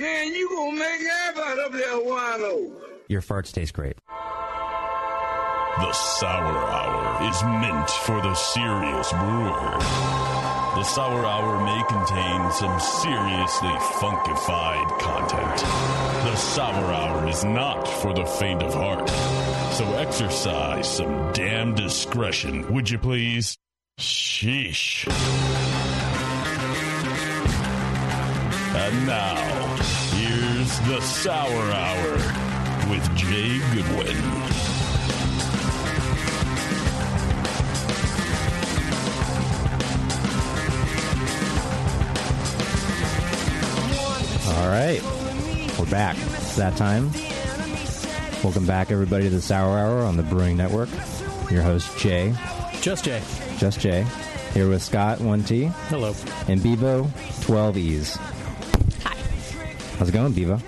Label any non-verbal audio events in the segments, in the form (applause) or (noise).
Man, you gonna make everybody up there wallow. Your farts taste great. The Sour Hour is meant for the serious brewer. The Sour Hour may contain some seriously funkified content. The Sour Hour is not for the faint of heart. So exercise some damn discretion, would you please? Sheesh. And now, here's the Sour Hour with Jay Goodwin. All right. We're back. It's that time. Welcome back, everybody, to the Sour Hour on the Brewing Network. Your host, Jay. Just Jay. Just Jay. Here with Scott, 1T. Hello. And Bevo, 12E's. Hi. How's it going, Bevo?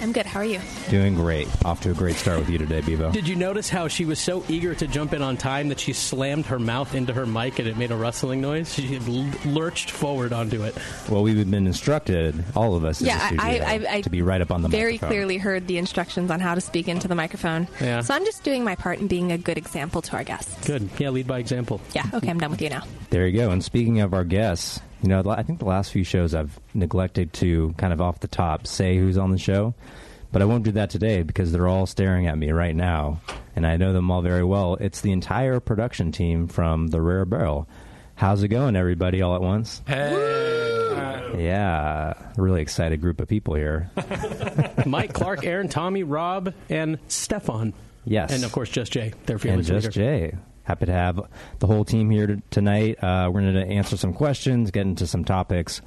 I'm good. How are you? Doing great. Off to a great start with you today, Bevo. Did you notice how she was so eager to jump in on time that she slammed her mouth into her mic and it made a rustling noise? She l- lurched forward onto it. Well, we've been instructed, all of us in Yeah, the studio, I- I- I to be right up on the mic. Very microphone. clearly heard the instructions on how to speak into the microphone. Yeah. So I'm just doing my part in being a good example to our guests. Good. Yeah, lead by example. Yeah. Okay, I'm done with you now. There you go. And speaking of our guests, you know, I think the last few shows I've neglected to kind of off the top say who's on the show, but I won't do that today because they're all staring at me right now, and I know them all very well. It's the entire production team from the Rare Barrel. How's it going, everybody, all at once? Hey! Yeah, really excited group of people here. (laughs) Mike, Clark, Aaron, Tommy, Rob, and Stefan. Yes. And of course, just Jay. Their and fearless just leader. Jay. Happy to have the whole team here t- tonight. Uh, we're going to answer some questions, get into some topics,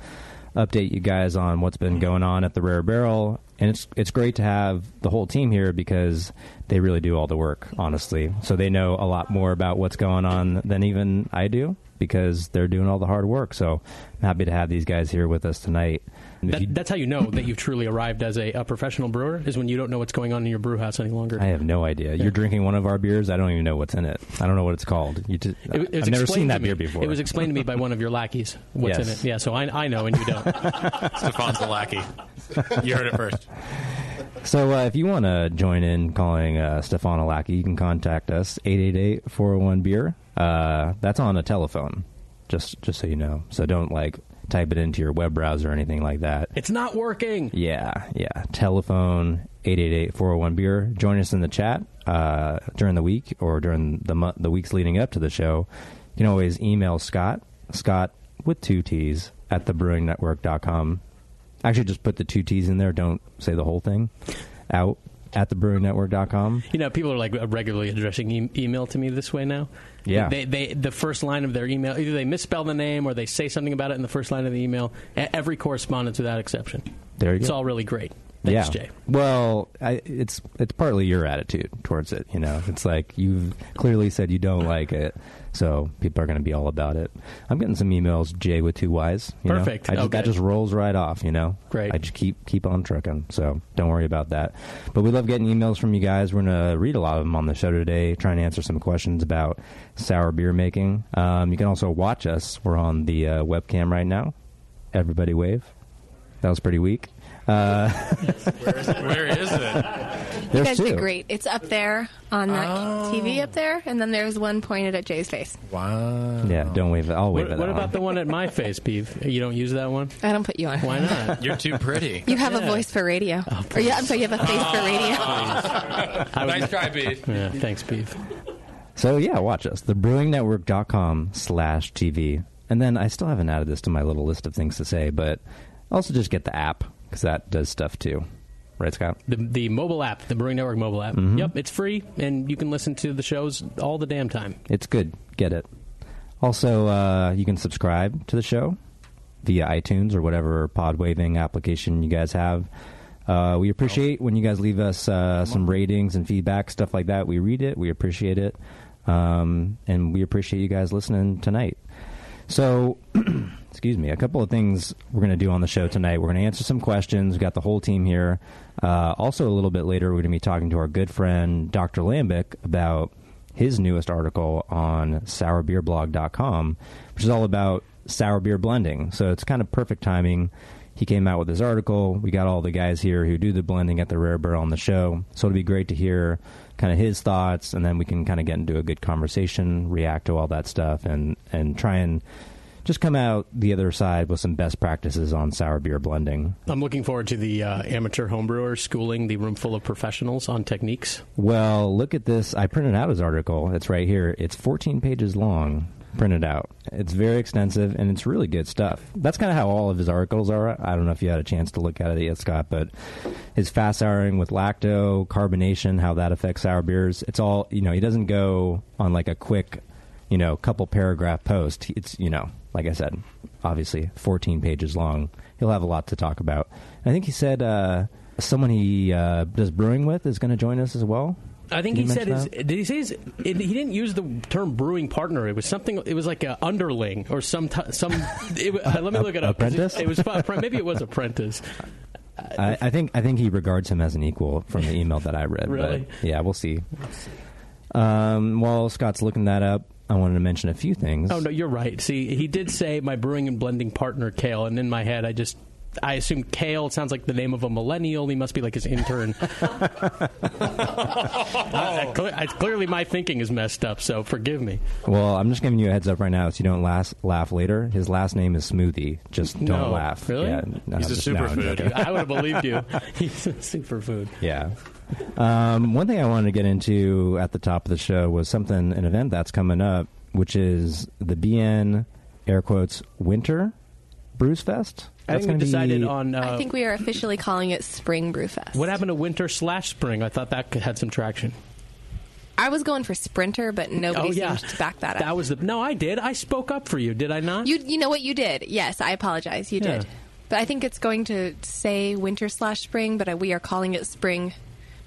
update you guys on what's been going on at the Rare Barrel, and it's it's great to have the whole team here because they really do all the work, honestly. So they know a lot more about what's going on than even I do because they're doing all the hard work. So I'm happy to have these guys here with us tonight. And if That, you- that's how you know that you've truly arrived as a, a professional brewer is when you don't know what's going on in your brew house any longer. I have no idea. You're drinking one of our beers. I don't even know what's in it. I don't know what it's called. You just, It, it was I've never seen that me- beer before. It was explained to me by one of your lackeys what's Yes. in it. Yeah, so I, I know and you don't. (laughs) Stefan's the lackey. You heard it first. So uh, if you want to join in calling uh, Stefan Alaki, you can contact us 888-401-BEER. Uh, that's on a telephone, just just so you know. So don't like type it into your web browser or anything like that. it's not working. Yeah, yeah. Telephone 888-401-BEER. Join us in the chat uh, during the week or during the mo- the weeks leading up to the show. You can always email Scott, Scott with two T's, at thebrewingnetwork.com. Actually, just put the two T's in there. Don't say the whole thing. Out at thebrewingnetwork.com. You know, people are like regularly addressing e- email to me this way now. Yeah. They, they, the first line of their email, either they misspell the name or they say something about it in the first line of the email. Every correspondence without exception. There you It's go. all really great. Thanks, yeah. Jay. Well, I, it's it's partly your attitude towards it. You know, it's like you've clearly said you don't like it, so people are going to be all about it. I'm getting some emails, Jay with two Y's. You know? Perfect. I just, That just rolls right off. You know, Great. I just keep keep on trucking. So don't worry about that. But we love getting emails from you guys. We're going to read a lot of them on the show today, trying to answer some questions about sour beer making. Um, you can also watch us. We're on the uh, webcam right now. Everybody wave. That was pretty weak. Uh, (laughs) Where is it? You guys two. did great. It's up there on that Oh. TV up there, and then there's one pointed at Jay's face. Wow. Yeah, don't wave it. I'll wave What, it. what about one. the one at my face, Beef? You don't use that one? I don't put you on. Why not? (laughs) You're too pretty. You have a voice for radio. or yeah, I'm sorry, you have a face for radio. I would- nice try, B. Yeah, thanks, Beef. So yeah, watch us. Thebrewingnetwork.com slash TV. And then I still haven't added this to my little list of things to say, but also just get the app because that does stuff too. Right, Scott? The, the mobile app, the Brewing Network mobile app. Mm-hmm. Yep, it's free, and you can listen to the shows all the damn time. It's good. Get it. Also, uh, you can subscribe to the show via iTunes or whatever pod waving application you guys have. Uh, we appreciate when you guys leave us uh, some ratings and feedback, stuff like that. We read it. We appreciate it. Um, and we appreciate you guys listening tonight. So, (clears throat) excuse me, a couple of things we're going to do on the show tonight. We're going to answer some questions. We've got the whole team here. Uh, also, a little bit later, we're going to be talking to our good friend, Dr. Lambic, about his newest article on sourbeerblog.com, which is all about sour beer blending. So it's kind of perfect timing. he came out with his article. We got all the guys here who do the blending at the Rare Barrel on the show, so it'd be great to hear kind of his thoughts, and then we can kind of get into a good conversation, react to all that stuff, and and try and just come out the other side with some best practices on sour beer blending. I'm looking forward to the uh, amateur homebrewer schooling the room full of professionals on techniques. Well, look at this. I printed out his article. It's right here. It's 14 pages long, printed out. It's very extensive and it's really good stuff. That's kind of how all of his articles are. I don't know if you had a chance to look at it yet, Scott, but his fast souring with lacto, carbonation, how that affects sour beers. It's all, you know, he doesn't go on like a quick, you know, couple paragraph post. It's, you know, like I said, obviously 14 pages long. He'll have a lot to talk about. I think he said uh, someone he uh, does brewing with is going to join us as well. I think he said his. Did he say his? It, he didn't use the term brewing partner. It was something. It was like a underling or some t- some. It, uh, let me look it up. Apprentice? It, was maybe it was apprentice. I, I think I think he regards him as an equal from the email that I read. Really? But yeah, we'll see. Um, while Scott's looking that up, I wanted to mention a few things. Oh no, you're right. See, he did say my brewing and blending partner Kale, and in my head, I just. I assume Kale sounds like the name of a millennial. He must be like his intern. (laughs) I, I cle- I- clearly, my thinking is messed up, so forgive me. Well, I'm just giving you a heads up right now, so you don't last, laugh later. His last name is Smoothie. Just don't No, laugh. really? Yeah, no, He's a just- no, I'm superfood. joking. I would have believed you. (laughs) He's a superfood. Yeah. Um, one thing I wanted to get into at the top of the show was something, an event that's coming up, which is the BN air quotes winter Brews Fest. I think we gonna be- decided on. Uh, I think we are officially calling it Spring Brew Fest. what happened to winter slash spring? I thought that had some traction. I was going for Sprinter, but nobody oh yeah, seemed to back that up. That was the no. I did. I spoke up for you. Did I not? You you know what you did? Yes, I apologize. You Yeah. did. But I think it's going to say winter slash spring, but we are calling it spring.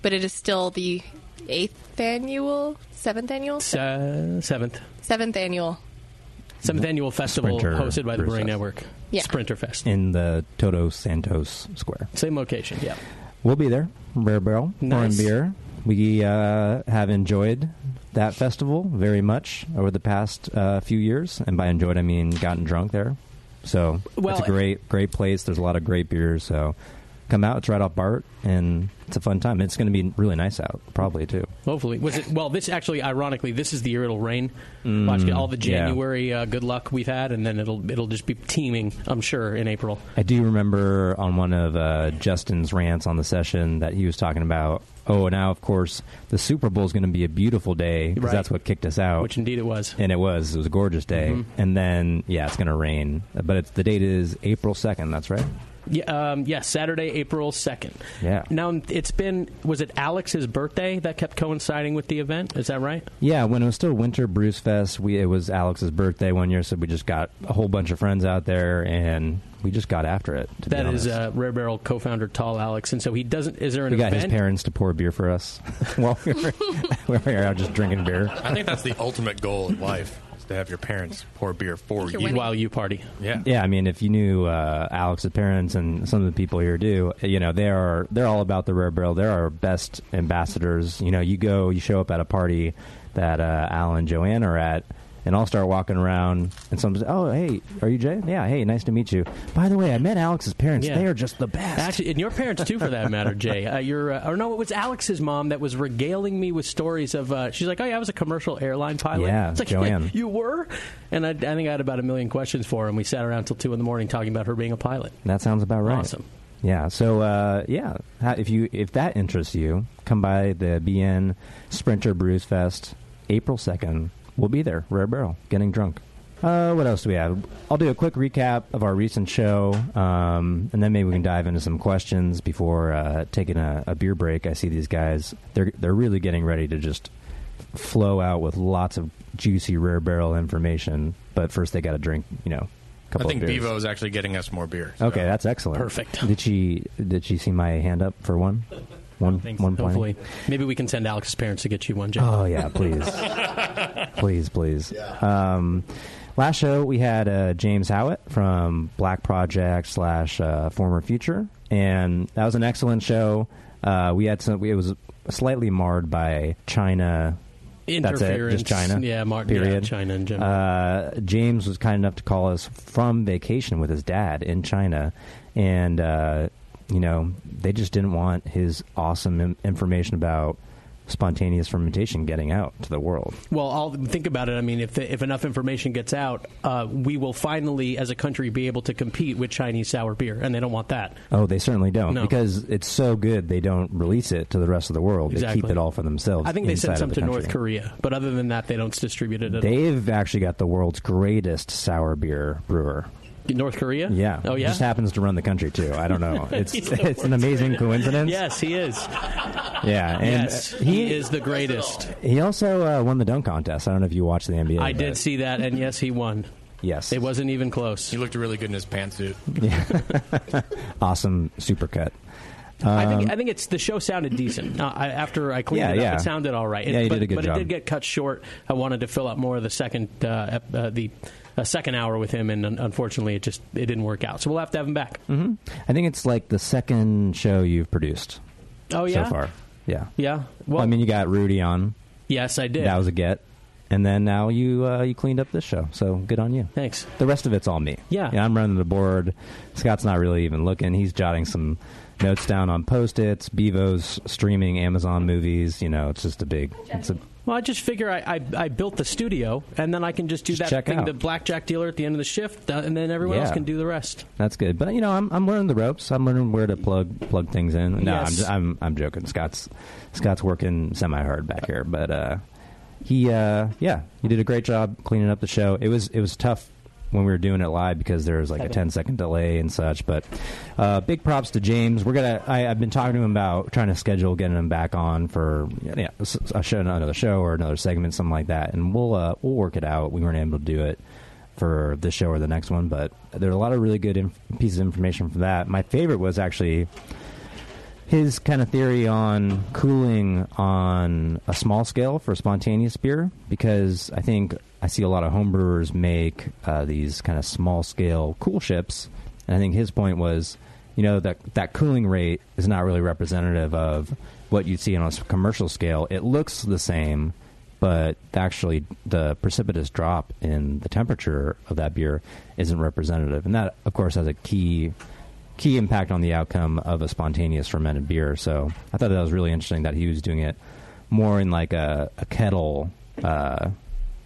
But it is still the eighth annual, seventh annual, Se- seventh, seventh annual. seventh annual festival Sprinter hosted by the Brews Brewing Fest. Network. Yeah. Sprinter Fest. in the Todos Santos Square. Same location. Yeah. We'll be there. Rare Barrel, Nice. Pouring Beer. We uh, have enjoyed that festival very much over the past uh, few years, and by enjoyed I mean gotten drunk there. So Well, it's a great, great place. There's a lot of great beers. So come out. It's right off Bart, and it's a fun time. It's going to be really nice out, probably too. Hopefully, was it? Well, this actually, ironically, this is the year it'll rain. Watch all the Mm, yeah. January uh, good luck we've had, and then it'll it'll just be teeming. I'm sure in April. I do remember on one of uh, Justin's rants on the session that he was talking about. Oh, now of course the Super Bowl is going to be a beautiful day because Right. that's what kicked us out. Which indeed it was. and it was. It was a gorgeous day. Mm-hmm. And then, yeah, it's going to rain. But it's the date is April second. That's right. Yeah, um, yes, Saturday, April second. Yeah. Now it's been. Was it Alex's birthday that kept coinciding with the event? Is that right? Yeah, when it was still Winter Brews Fest, we it was Alex's birthday one year, so we just got a whole bunch of friends out there, and we just got after it. To That be is uh, Rare Barrel co-founder Tall Alex, and so he doesn't. Is there an we got his parents to pour beer for us (laughs) while we were, (laughs) we were out just drinking beer. I think that's the ultimate goal in life: is to have your parents pour beer for You're winning. while you party. Yeah. Yeah, I mean, if you knew uh, Alex's parents and some of the people here do, you know, they are they're all about the rare barrel. They're our best ambassadors. You know, you go, you show up at a party that uh, Al and Joanne are at, and I'll start walking around, and someone says, "Oh, hey, are you Jay? Yeah, hey, nice to meet you. By the way, I met Alex's parents. Yeah. They are just the best." Actually, and your parents too, for that (laughs) matter, Jay. Uh, your uh, or no, it was Alex's mom that was regaling me with stories of. Uh, she's like, "Oh yeah, I was a commercial airline pilot." Yeah, it's like, Joanne. you were, and I, I think I had about a million questions for her, and we sat around till two in the morning talking about her being a pilot. That sounds about right. Awesome. Yeah. So uh, yeah, if you if that interests you, come by the BN Sprinter Brews Fest, April second. We'll be there, Rare Barrel, getting drunk. Uh, what else do we have? I'll do a quick recap of our recent show, um, and then maybe we can dive into some questions before uh, taking a, a beer break. I see these guys; they're they're really getting ready to just flow out with lots of juicy Rare Barrel information. But first, they got to drink, you know, a I couple think of beers. Bevo is actually getting us more beer. so- Okay, that's excellent. Perfect. Did she did she see my hand up for one? One one point? Hopefully, maybe we can send Alex's parents to get you one, Jay. Oh yeah, please, (laughs) please, please. Um, last show we had uh, James Howat from Black Project slash uh, Former Future, and that was an excellent show. Uh, we had some. It was slightly marred by China. That's it, Interference. just China. Yeah, Mar- period. yeah, China in general. Uh, James was kind enough to call us from vacation with his dad in China, and uh, you know they just didn't want his awesome Im- information about spontaneous fermentation getting out to the world. Well, I'll think about it. I mean, if the, if enough information gets out, uh, we will finally, as a country, be able to compete with Chinese sour beer, and they don't want that. Oh, they certainly don't No. because it's so good they don't release it to the rest of the world. They Exactly. keep it all for themselves. I think they sent some the to country. North Korea, but other than that, they don't distribute it at They've actually got the world's greatest sour beer brewer. All. North Korea? Yeah. Oh, yeah? Just happens to run the country too. I don't know. (laughs) It's it's an amazing coincidence. Yes, he is. Yeah. And yes, he, is the greatest. He also uh, won the dunk contest. I don't know if you watched the NBA. I but did see that, and yes, he won. Yes. It wasn't even close. He looked really good in his pantsuit. Yeah. (laughs) awesome supercut. I Um, think I think it's the show sounded decent. Uh, I, after I cleaned Yeah, it up, yeah. it sounded all right. It- Yeah, you but, did a good but job. it did get cut short. I wanted to fill out more of the second uh, uh, the uh, second hour with him, and un- unfortunately, it just it didn't work out. So we'll have to have him back. hmm I think it's like the second show you've produced Oh yeah, so far. Yeah. yeah. Well, I mean, you got Rudy on. Yes, I did. That was a get. And then now you uh, you cleaned up this show, so good on you. Thanks. The rest of it's all me. Yeah. I'm running the board. Scott's not really even looking. He's jotting some notes down on post-its. Bevo's streaming Amazon movies. You know, it's just a big. It's a Well, I just figure I, I, I built the studio, and then I can just do Just that check thing, out. the blackjack dealer at the end of the shift, uh, and then everyone else Yeah. can do the rest. That's good, but you know, I'm I'm learning the ropes. I'm learning where to plug plug things in. No, Yes. I'm, I'm I'm joking. Scott's Scott's working semi hard back here, but uh, he uh, yeah, he did a great job cleaning up the show. It was it was tough when we were doing it live because there was like a Heavy. 10 second delay and such. But uh, big props to James. We're gonna. I, I've been talking to him about trying to schedule getting him back on for yeah, a show, another show or another segment, something like that, and we'll uh, we'll work it out. We weren't able to do it for this show or the next one, but there are a lot of really good inf- pieces of information from that. My favorite was actually his kind of theory on cooling on a small scale for spontaneous beer because I think I see a lot of homebrewers make uh, these kind of small scale coolships, and I think his point was, you know, that that cooling rate is not really representative of what you'd see on a commercial scale. It looks the same, but actually the precipitous drop in the temperature of that beer isn't representative, and that, of course, has a key key impact on the outcome of a spontaneous fermented beer. So I thought that was really interesting that he was doing it more in like a, a kettle uh,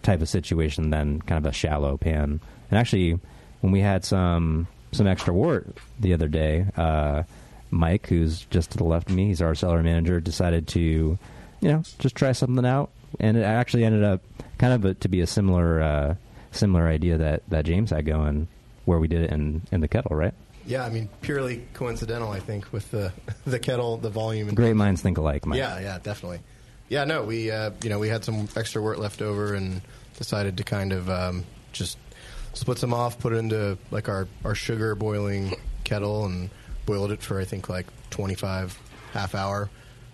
type of situation than kind of a shallow pan. And actually, when we had some some extra wort the other day, uh, Mike, who's just to the left of me, he's our cellar manager, decided to, you know, just try something out, and it actually ended up kind of a, to be a similar uh, similar idea that that James had going, where we did it in in the kettle, right? Yeah, I mean, purely coincidental, I think, with the (laughs) the kettle, the volume. And Great minds think alike, Mike. Yeah, yeah, definitely. Yeah, no, we uh, you know we had some extra wort left over and decided to kind of um, just split some off, put it into like our our sugar boiling kettle, and boiled it for I think like twenty five half hour.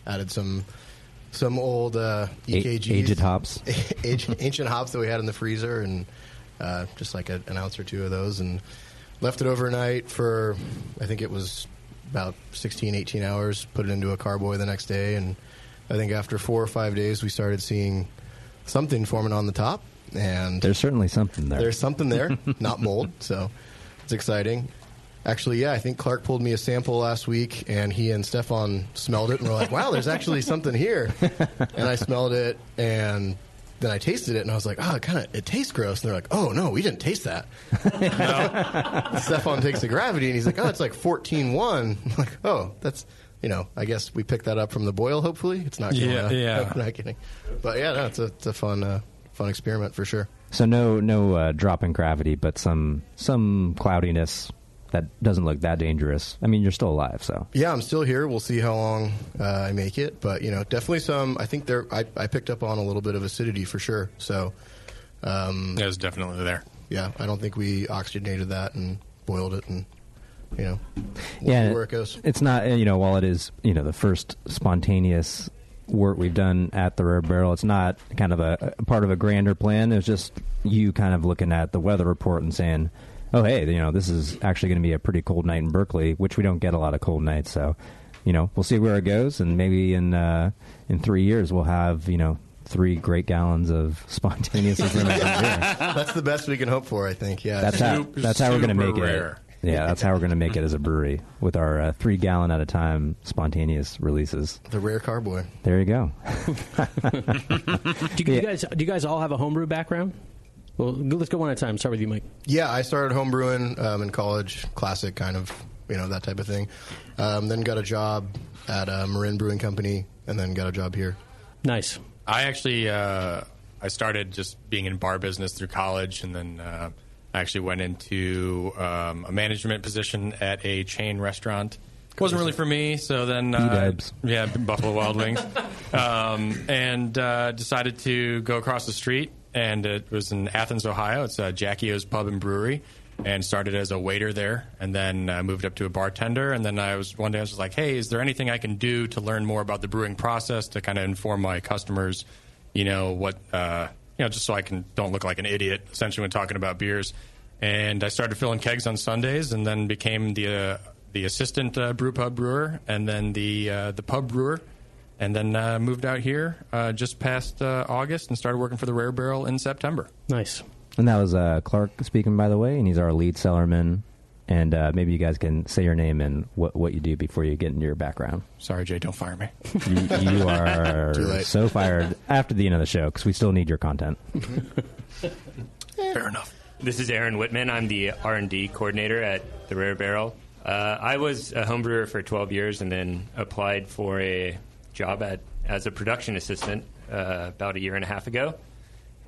Added some some old uh, EKGs, aged hops. (laughs) ancient, ancient hops that we had in the freezer, and uh, just like a, an ounce or two of those, and left it overnight for I think it was about 16, 18 hours. Put it into a carboy the next day, and I think after four or five days, we started seeing something forming on the top, and There's certainly something there. there's something there, (laughs) not mold. So it's exciting. Actually, yeah, I think Clark pulled me a sample last week, and he and Stefan smelled it, and were like, "Wow, there's actually something here." (laughs) And I smelled it, and then I tasted it, and I was like, "Oh, it kind of it tastes gross." And they're like, "Oh no, we didn't taste that." (laughs) Stefan takes the gravity, and he's like, "Oh, it's like 14.1." I'm like, "Oh, that's." You know, I guess we picked that up from the boil. Hopefully, it's not. Yeah, Corona. yeah. I'm (laughs) not kidding. But yeah, no, it's a, it's a fun, uh, fun experiment for sure. So no no uh, drop in gravity, but some some cloudiness that doesn't look that dangerous. I mean, you're still alive, so Yeah, I'm still here. We'll see how long uh, I make it, but you know, definitely some. I think there. I, I picked up on a little bit of acidity for sure. So, um, It was definitely there. yeah, I don't think we oxygenated that and boiled it, and you know, yeah, where it goes. It's not you know while it is you know the first spontaneous work we've done at the Rare Barrel. It's not kind of a, a part of a grander plan. It's just you kind of looking at the weather report and saying, "Oh, hey, you know this is actually going to be a pretty cold night in Berkeley," which we don't get a lot of cold nights. So, you know, we'll see where it goes, and maybe in uh, in three years we'll have you know three great gallons of (laughs) spontaneous (laughs) fermented beer. That's the best we can hope for. I think. Yeah. That's how that's how we're going to make rare. it. Yeah, (laughs) that's how we're going to make it as a brewery with our uh, three gallon at a time spontaneous releases. The rare carboy. There you go. (laughs) Do you, you guys do you guys all have a homebrew background? Well, let's go one at a time. Start with you, Mike. Yeah, I started homebrewing um, in college, classic kind of, you know, that type of thing. Um, then got a job at a Marin Brewing Company, and then got a job here. Nice. I actually uh, I started just being in bar business through college, and then uh, I actually went into um, a management position at a chain restaurant. It wasn't really for me, so then uh, yeah, Buffalo Wild Wings, (laughs) um, and uh, decided to go across the street, and it was in Athens, Ohio. It's uh, Jackie O's Pub and Brewery. And started as a waiter there, and then uh, moved up to a bartender. And then I was one day I was just like, "Hey, is there anything I can do to learn more about the brewing process to kind of inform my customers you know what uh, you know just so I can don't look like an idiot essentially when talking about beers. And I started filling kegs on Sundays, and then became the uh, the assistant uh, brew pub brewer, and then the uh, the pub brewer, and then uh, moved out here uh, just past uh, August and started working for the Rare Barrel in September. Nice. And that was uh, Clark speaking, by the way, and he's our lead cellarman. And uh, maybe you guys can say your name and what, what you do before you get into your background. Sorry, Jay, don't fire me. You, you (laughs) are so fired after the end of the show because we still need your content. Fair enough. This is Aaron Whitman. I'm the R&D coordinator at the Rare Barrel. Uh, I was a home brewer for 12 years and then applied for a job at as a production assistant uh, about a year and a half ago,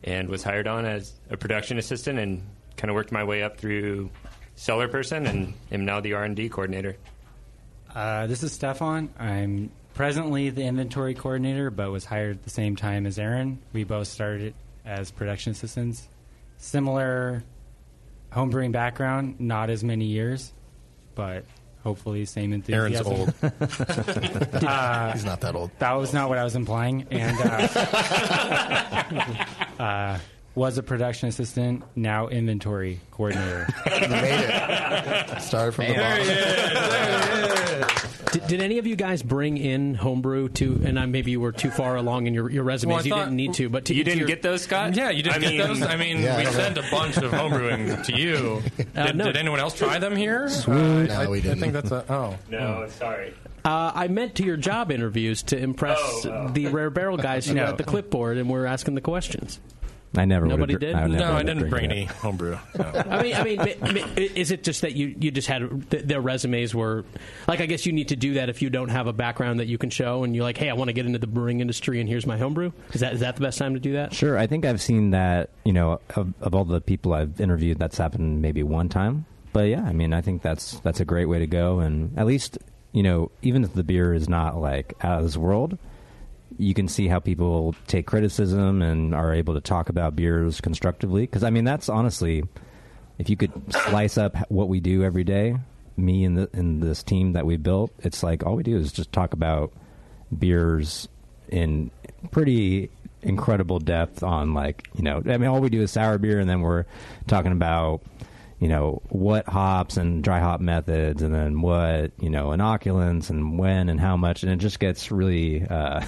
and was hired on as a production assistant and kind of worked my way up through cellar person and am now the R&D coordinator. Uh, this is Stefan. I'm presently the inventory coordinator, but was hired at the same time as Aaron. We both started as production assistants. Similar homebrewing background, not as many years, but hopefully same enthusiasm. Aaron's enthusiasm. old. (laughs) He's not that old. That was not what I was implying. And uh, (laughs) uh, was a production assistant, now inventory coordinator. (laughs) You made it. Started from the bottom. There Did, did any of you guys bring in homebrew to? And uh, maybe you were too far along in your, your resumes. Well, you thought- didn't need to, but to, You didn't your- get those, Scott? Yeah, you didn't I get mean, those. I mean, Yeah, we don't know. sent a bunch of homebrewing to you. Did, (laughs) no. did anyone else try them here? Uh, No, I, we didn't. I think that's a oh. No, sorry. Uh, I meant to your job interviews to impress Oh, oh. the rare barrel guys who (laughs) No. got the clipboard and were asking the questions. I never Nobody would've, did? I never No, I didn't bring any homebrew. No. (laughs) I mean, I mean, ma- ma- is it just that you, you just had their resumes were like? I guess you need to do that if you don't have a background that you can show, and you're like, hey, I want to get into the brewing industry, and here's my homebrew. Is that is that the best time to do that? Sure, I think I've seen that. You know, of, of all the people I've interviewed, that's happened maybe one time. But yeah, I mean, I think that's that's a great way to go, and at least you know, even if the beer is not like out of this world, you can see how people take criticism and are able to talk about beers constructively. Because I mean, that's honestly, if you could slice up what we do every day, me and the and this team that we built, it's like all we do is just talk about beers in pretty incredible depth on like you know I mean all we do is sour beer and then we're talking about you know what hops and dry hop methods and then what you know inoculants and when and how much. And it just gets really uh,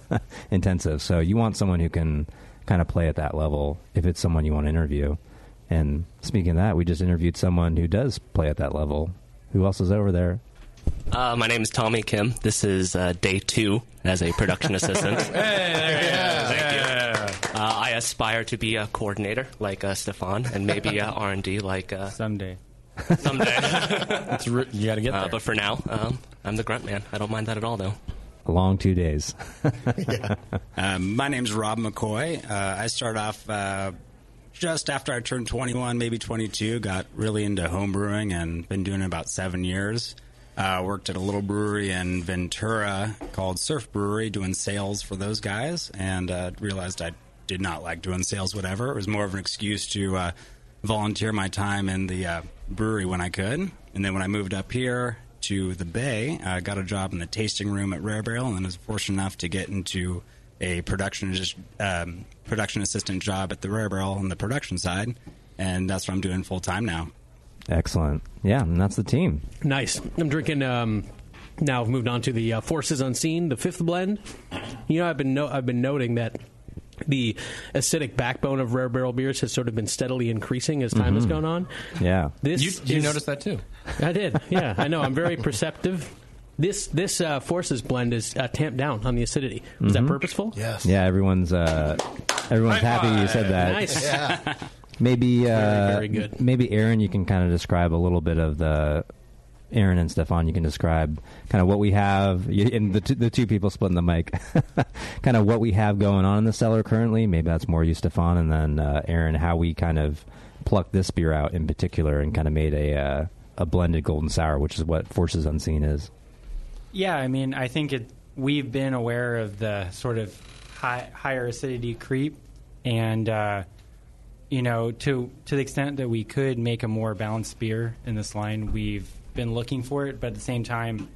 (laughs) intensive. So you want someone who can kind of play at that level if it's someone you want to interview. And speaking of that we just interviewed someone who does play at that level who else is over there Uh, my name is Tommy Kim. This is uh, day two as a production (laughs) assistant. yeah. Uh, I aspire to be a coordinator like uh, Stefan, and maybe uh, (laughs) R and D like uh, Someday. someday. (laughs) It's re- you got to get there. but for now, um, I'm the grunt man. I don't mind that at all, though. a long two days Um, my name's Rob McCoy. Uh, I started off uh, just after I turned 21, maybe 22. Got really into homebrewing and been doing it about seven years. Uh, worked at a little brewery in Ventura called Surf Brewery, doing sales for those guys, and uh, realized I did not like doing sales. Whatever, it was more of an excuse to uh, volunteer my time in the uh, brewery when I could. And then when I moved up here to the Bay, I got a job in the tasting room at Rare Barrel, and was fortunate enough to get into a production um, production assistant job at the Rare Barrel on the production side, and that's what I'm doing full time now. Excellent yeah and that's the team Nice. I'm drinking. Um, now I've moved on to the uh, Forces Unseen, the fifth blend. You know, I've been no- I've been noting that the acidic backbone of rare barrel beers has sort of been steadily increasing as time has Mhm. gone on. Yeah. This You- you is- noticed that too. I did. Yeah, I know. I'm very perceptive. This this uh, forces blend is uh, tamped down on the acidity. Was that Mhm. purposeful? Yes. Yeah, everyone's uh, everyone's High happy you said that. Nice. Yeah. Maybe uh, Very, very good. Maybe Aaron, you can kind of describe a little bit of the Aaron and Stefan. You can describe kind of what we have, you, and the two, the two people splitting the mic. (laughs) kind of what we have going on in the cellar currently. Maybe that's more you, Stefan, and then uh, Aaron, how we kind of plucked this beer out in particular and kind of made a uh, a blended golden sour, which is what Forces Unseen is. Yeah, I mean, I think it. We've been aware of the sort of high, higher acidity creep, and uh, you know, to to the extent that we could make a more balanced beer in this line, we've been looking for it. But at the same time,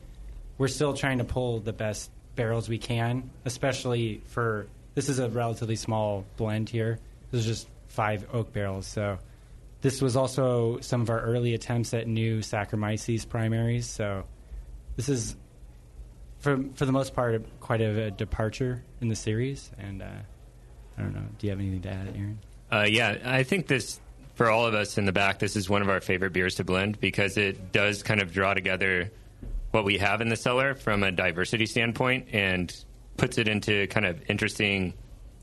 we're still trying to pull the best barrels we can, especially for this is a relatively small blend here. This is just five oak barrels, so. This was also some of our early attempts at new Saccharomyces primaries. So, this is for for the most part quite a, a departure in the series. And uh, I don't know. Do you have anything to add, Aaron? Uh, yeah, I think this for all of us in the back, this is one of our favorite beers to blend because it does kind of draw together what we have in the cellar from a diversity standpoint and puts it into kind of interesting,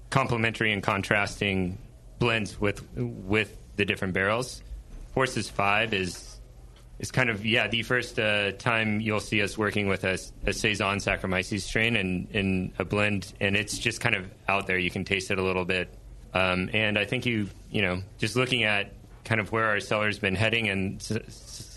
complementary and contrasting blends with with the different barrels. Forces Five is is kind of yeah the first uh, time you'll see us working with a, a saison Saccharomyces strain and in a blend, and it's just kind of out there. You can taste it a little bit, um, and I think you you know just looking at kind of where our cellar's been heading and s-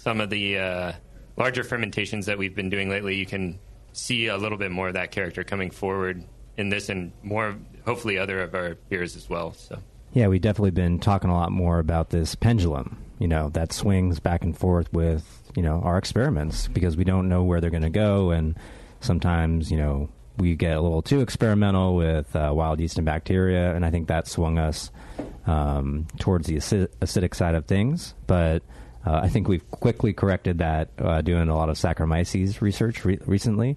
some of the uh, larger fermentations that we've been doing lately, you can see a little bit more of that character coming forward in this and more hopefully other of our beers as well. So. Yeah, we've definitely been talking a lot more about this pendulum, you know, that swings back and forth with, you know, our experiments because we don't know where they're going to go. And sometimes, you know, we get a little too experimental with uh, wild yeast and bacteria. And I think that swung us um, towards the acid- acidic side of things. But uh, I think we've quickly corrected that uh, doing a lot of Saccharomyces research re- recently.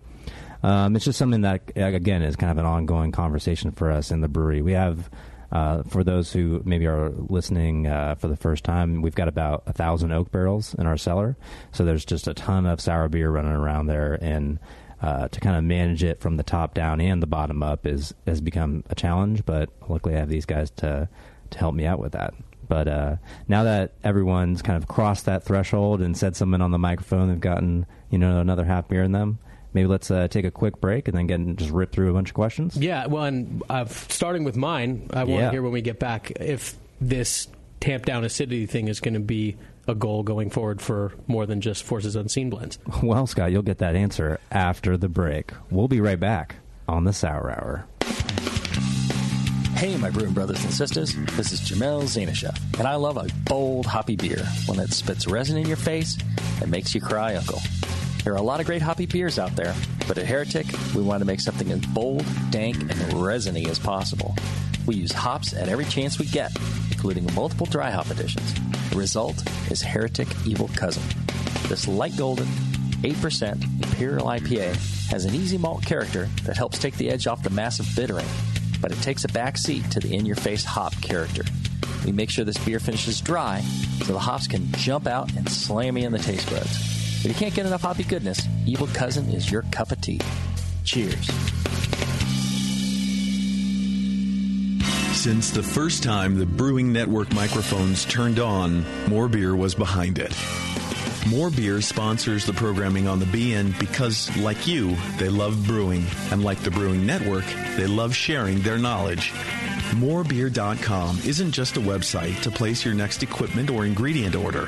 Um, it's just something that, again, is kind of an ongoing conversation for us in the brewery. We have, uh, for those who maybe are listening uh, for the first time, we've got about a thousand oak barrels in our cellar. So there's just a ton of sour beer running around there, and uh, to kind of manage it from the top down and the bottom up is has become a challenge. But luckily, I have these guys to to help me out with that. But uh, now that everyone's kind of crossed that threshold and said something on the microphone, they've gotten you know another half beer in them. Maybe let's uh, take a quick break and then get and just rip through a bunch of questions. Yeah, well, and uh, starting with mine, I want Yeah. to hear when we get back if this tamp down acidity thing is going to be a goal going forward for more than just Forces Unseen blends. Well, Scott, you'll get that answer after the break. We'll be right back on the Sour Hour. Hey, my brewing brothers and sisters. This is Jamil Zainasheff, and I love a bold, hoppy beer, one that spits resin in your face and makes you cry, Uncle. There are a lot of great hoppy beers out there, but at Heretic, we want to make something as bold, dank, and resiny as possible. We use hops at every chance we get, including multiple dry hop additions. The result is Heretic Evil Cousin. This light golden, 8% Imperial IPA has an easy malt character that helps take the edge off the massive bittering, but it takes a back seat to the in your face hop character. We make sure this beer finishes dry so the hops can jump out and slam you in the taste buds. If you can't get enough hoppy goodness, Evil Cousin is your cup of tea. Cheers. Since the first time the Brewing Network microphones turned on, More Beer was behind it. More Beer sponsors the programming on the BN because, like you, they love brewing. And like the Brewing Network, they love sharing their knowledge. Morebeer.com isn't just a website to place your next equipment or ingredient order.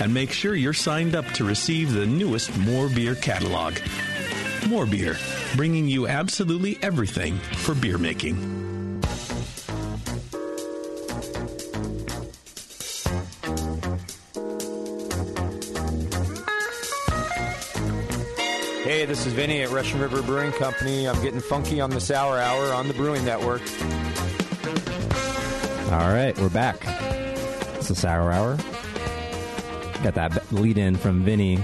and make sure you're signed up to receive the newest More Beer catalog. More Beer, bringing you absolutely everything for beer making. Hey, this is Vinny at Russian River Brewing Company. I'm getting funky on the Sour Hour on the Brewing Network. All right, we're back. It's the Sour Hour Got that lead in from Vinny.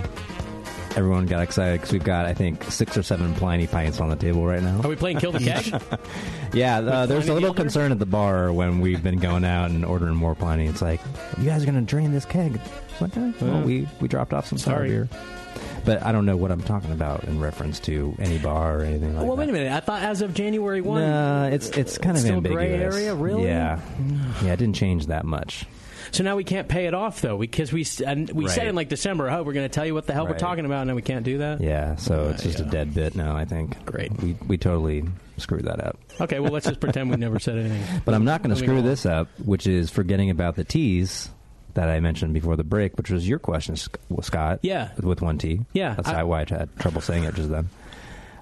Everyone got excited because we've got, I think, six or seven Pliny pints on the table right now. Are we playing Kill the Cash? (laughs) yeah, uh, there's a little Gilder? concern at the bar when we've been going out and ordering more Pliny. It's like, you guys are going to drain this keg. It's like, eh, well, we, we dropped off some sour Sorry. beer. But I don't know what I'm talking about in reference to any bar or anything like well, that. wait a minute. I thought as of January 1. No, it's it's kind of Still ambiguous. gray area, really? Yeah, (sighs) yeah, it didn't change that much. So now we can't pay it off though because we and we said in like December, oh, we're going to tell you what the hell we're talking about, and then we can't do that. Yeah, so Uh, it's just a dead bit now. I think. Great. We we totally screwed that up. Okay, well let's just pretend we never said anything. (laughs) But I'm not going to screw this up, which is forgetting about the T's that I mentioned before the break, which was your question, Scott. Yeah. with one T. Yeah, that's I- why I had trouble saying it just then.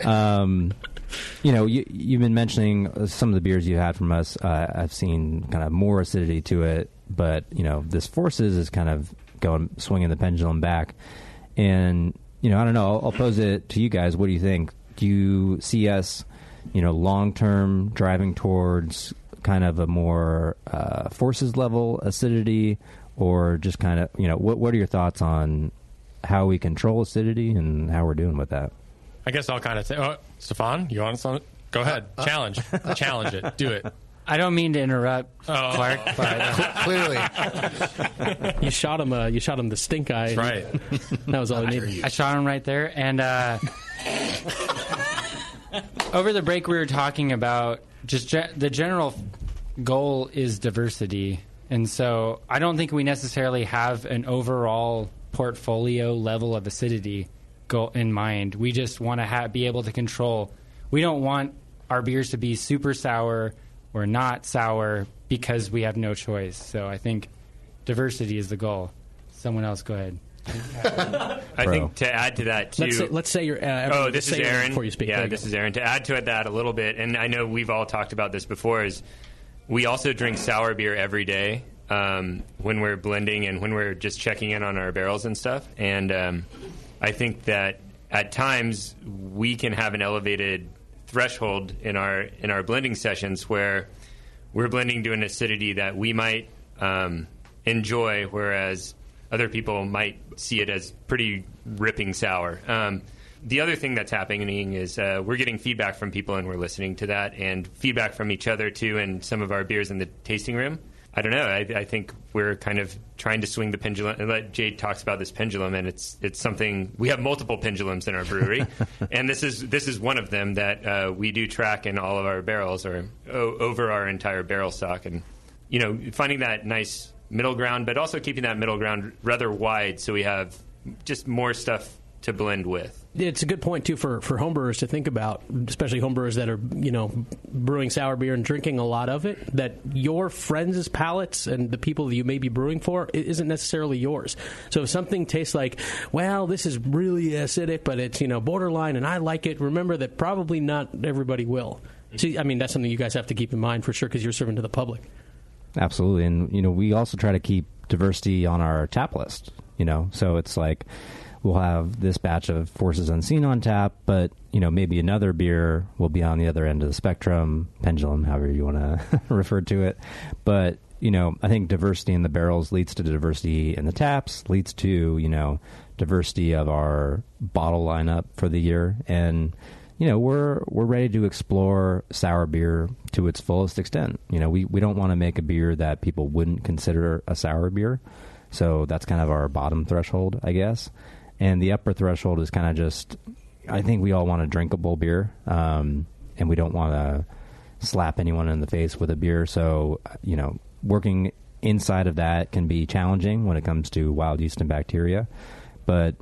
Um, you know, you, you've been mentioning uh, some of the beers you had from us. Uh, I've seen kind of more acidity to it, but you know, this forces is kind of going swinging the pendulum back. And you know, I don't know. I'll, I'll pose it to you guys. What do you think? Do you see us, you know, long term driving towards kind of a more uh, forces level acidity, or just kind of you know, what what are your thoughts on how we control acidity and how we're doing with that? I guess I'll kind of say, oh, Stefan, you want some? Go ahead, challenge, (laughs) challenge it, do it. I don't mean to interrupt, Oh. Clark, (laughs) but uh, Clearly. you shot him. Uh, you shot him the stink eye. That's right. that was all he needed. I shot him right there. And uh, over the break, we were talking about just ge- the general goal is diversity. And so I don't think we necessarily have an overall portfolio level of acidity goal in mind. We just want to ha- be able to control. We don't want our beers to be super sour or not sour because we have no choice. So I think diversity is the goal. Someone else, go ahead. (laughs) I think to add to that too. Let's say, let's say you're. Uh, oh, this is Aaron. Before you speak, Yeah, this go. is Aaron. To add to it that a little bit, and I know we've all talked about this before, is we also drink sour beer every day um, when we're blending and when we're just checking in on our barrels and stuff. And um, I think that at times we can have an elevated threshold in our in our blending sessions where we're blending to an acidity that we might um, enjoy, whereas other people might see it as pretty ripping sour. Um, the other thing that's happening is uh, we're getting feedback from people and we're listening to that, and feedback from each other too, and some of our beers in the tasting room. I don't know. I, I think we're kind of trying to swing the pendulum. And let Jade talks about this pendulum, and it's it's something we have multiple pendulums in our brewery, (laughs) and this is this is one of them that uh, we do track in all of our barrels or o- over our entire barrel stock, and you know finding that nice middle ground, but also keeping that middle ground rather wide, so we have just more stuff to blend with. It's a good point too for for homebrewers to think about, especially homebrewers that are you know brewing sour beer and drinking a lot of it. That your friends' palates and the people that you may be brewing for isn't necessarily yours. So if something tastes like, well, this is really acidic, but it's you know borderline, and I like it. Remember that probably not everybody will. See, I mean that's something you guys have to keep in mind for sure because you're serving to the public. Absolutely, and you know we also try to keep diversity on our tap list. You know, so it's like we'll have this batch of Forces Unseen on tap, but you know maybe another beer will be on the other end of the spectrum, pendulum, however you want to (laughs) refer to it. But you know, I think diversity in the barrels leads to diversity in the taps, leads to you know diversity of our bottle lineup for the year, and you know we're we're ready to explore sour beer to its fullest extent. You know, we we don't want to make a beer that people wouldn't consider a sour beer. So that's kind of our bottom threshold, I guess. And the upper threshold is kind of just I think we all want a drinkable beer. Um, and we don't want to slap anyone in the face with a beer. So, you know, working inside of that can be challenging when it comes to wild yeast and bacteria. But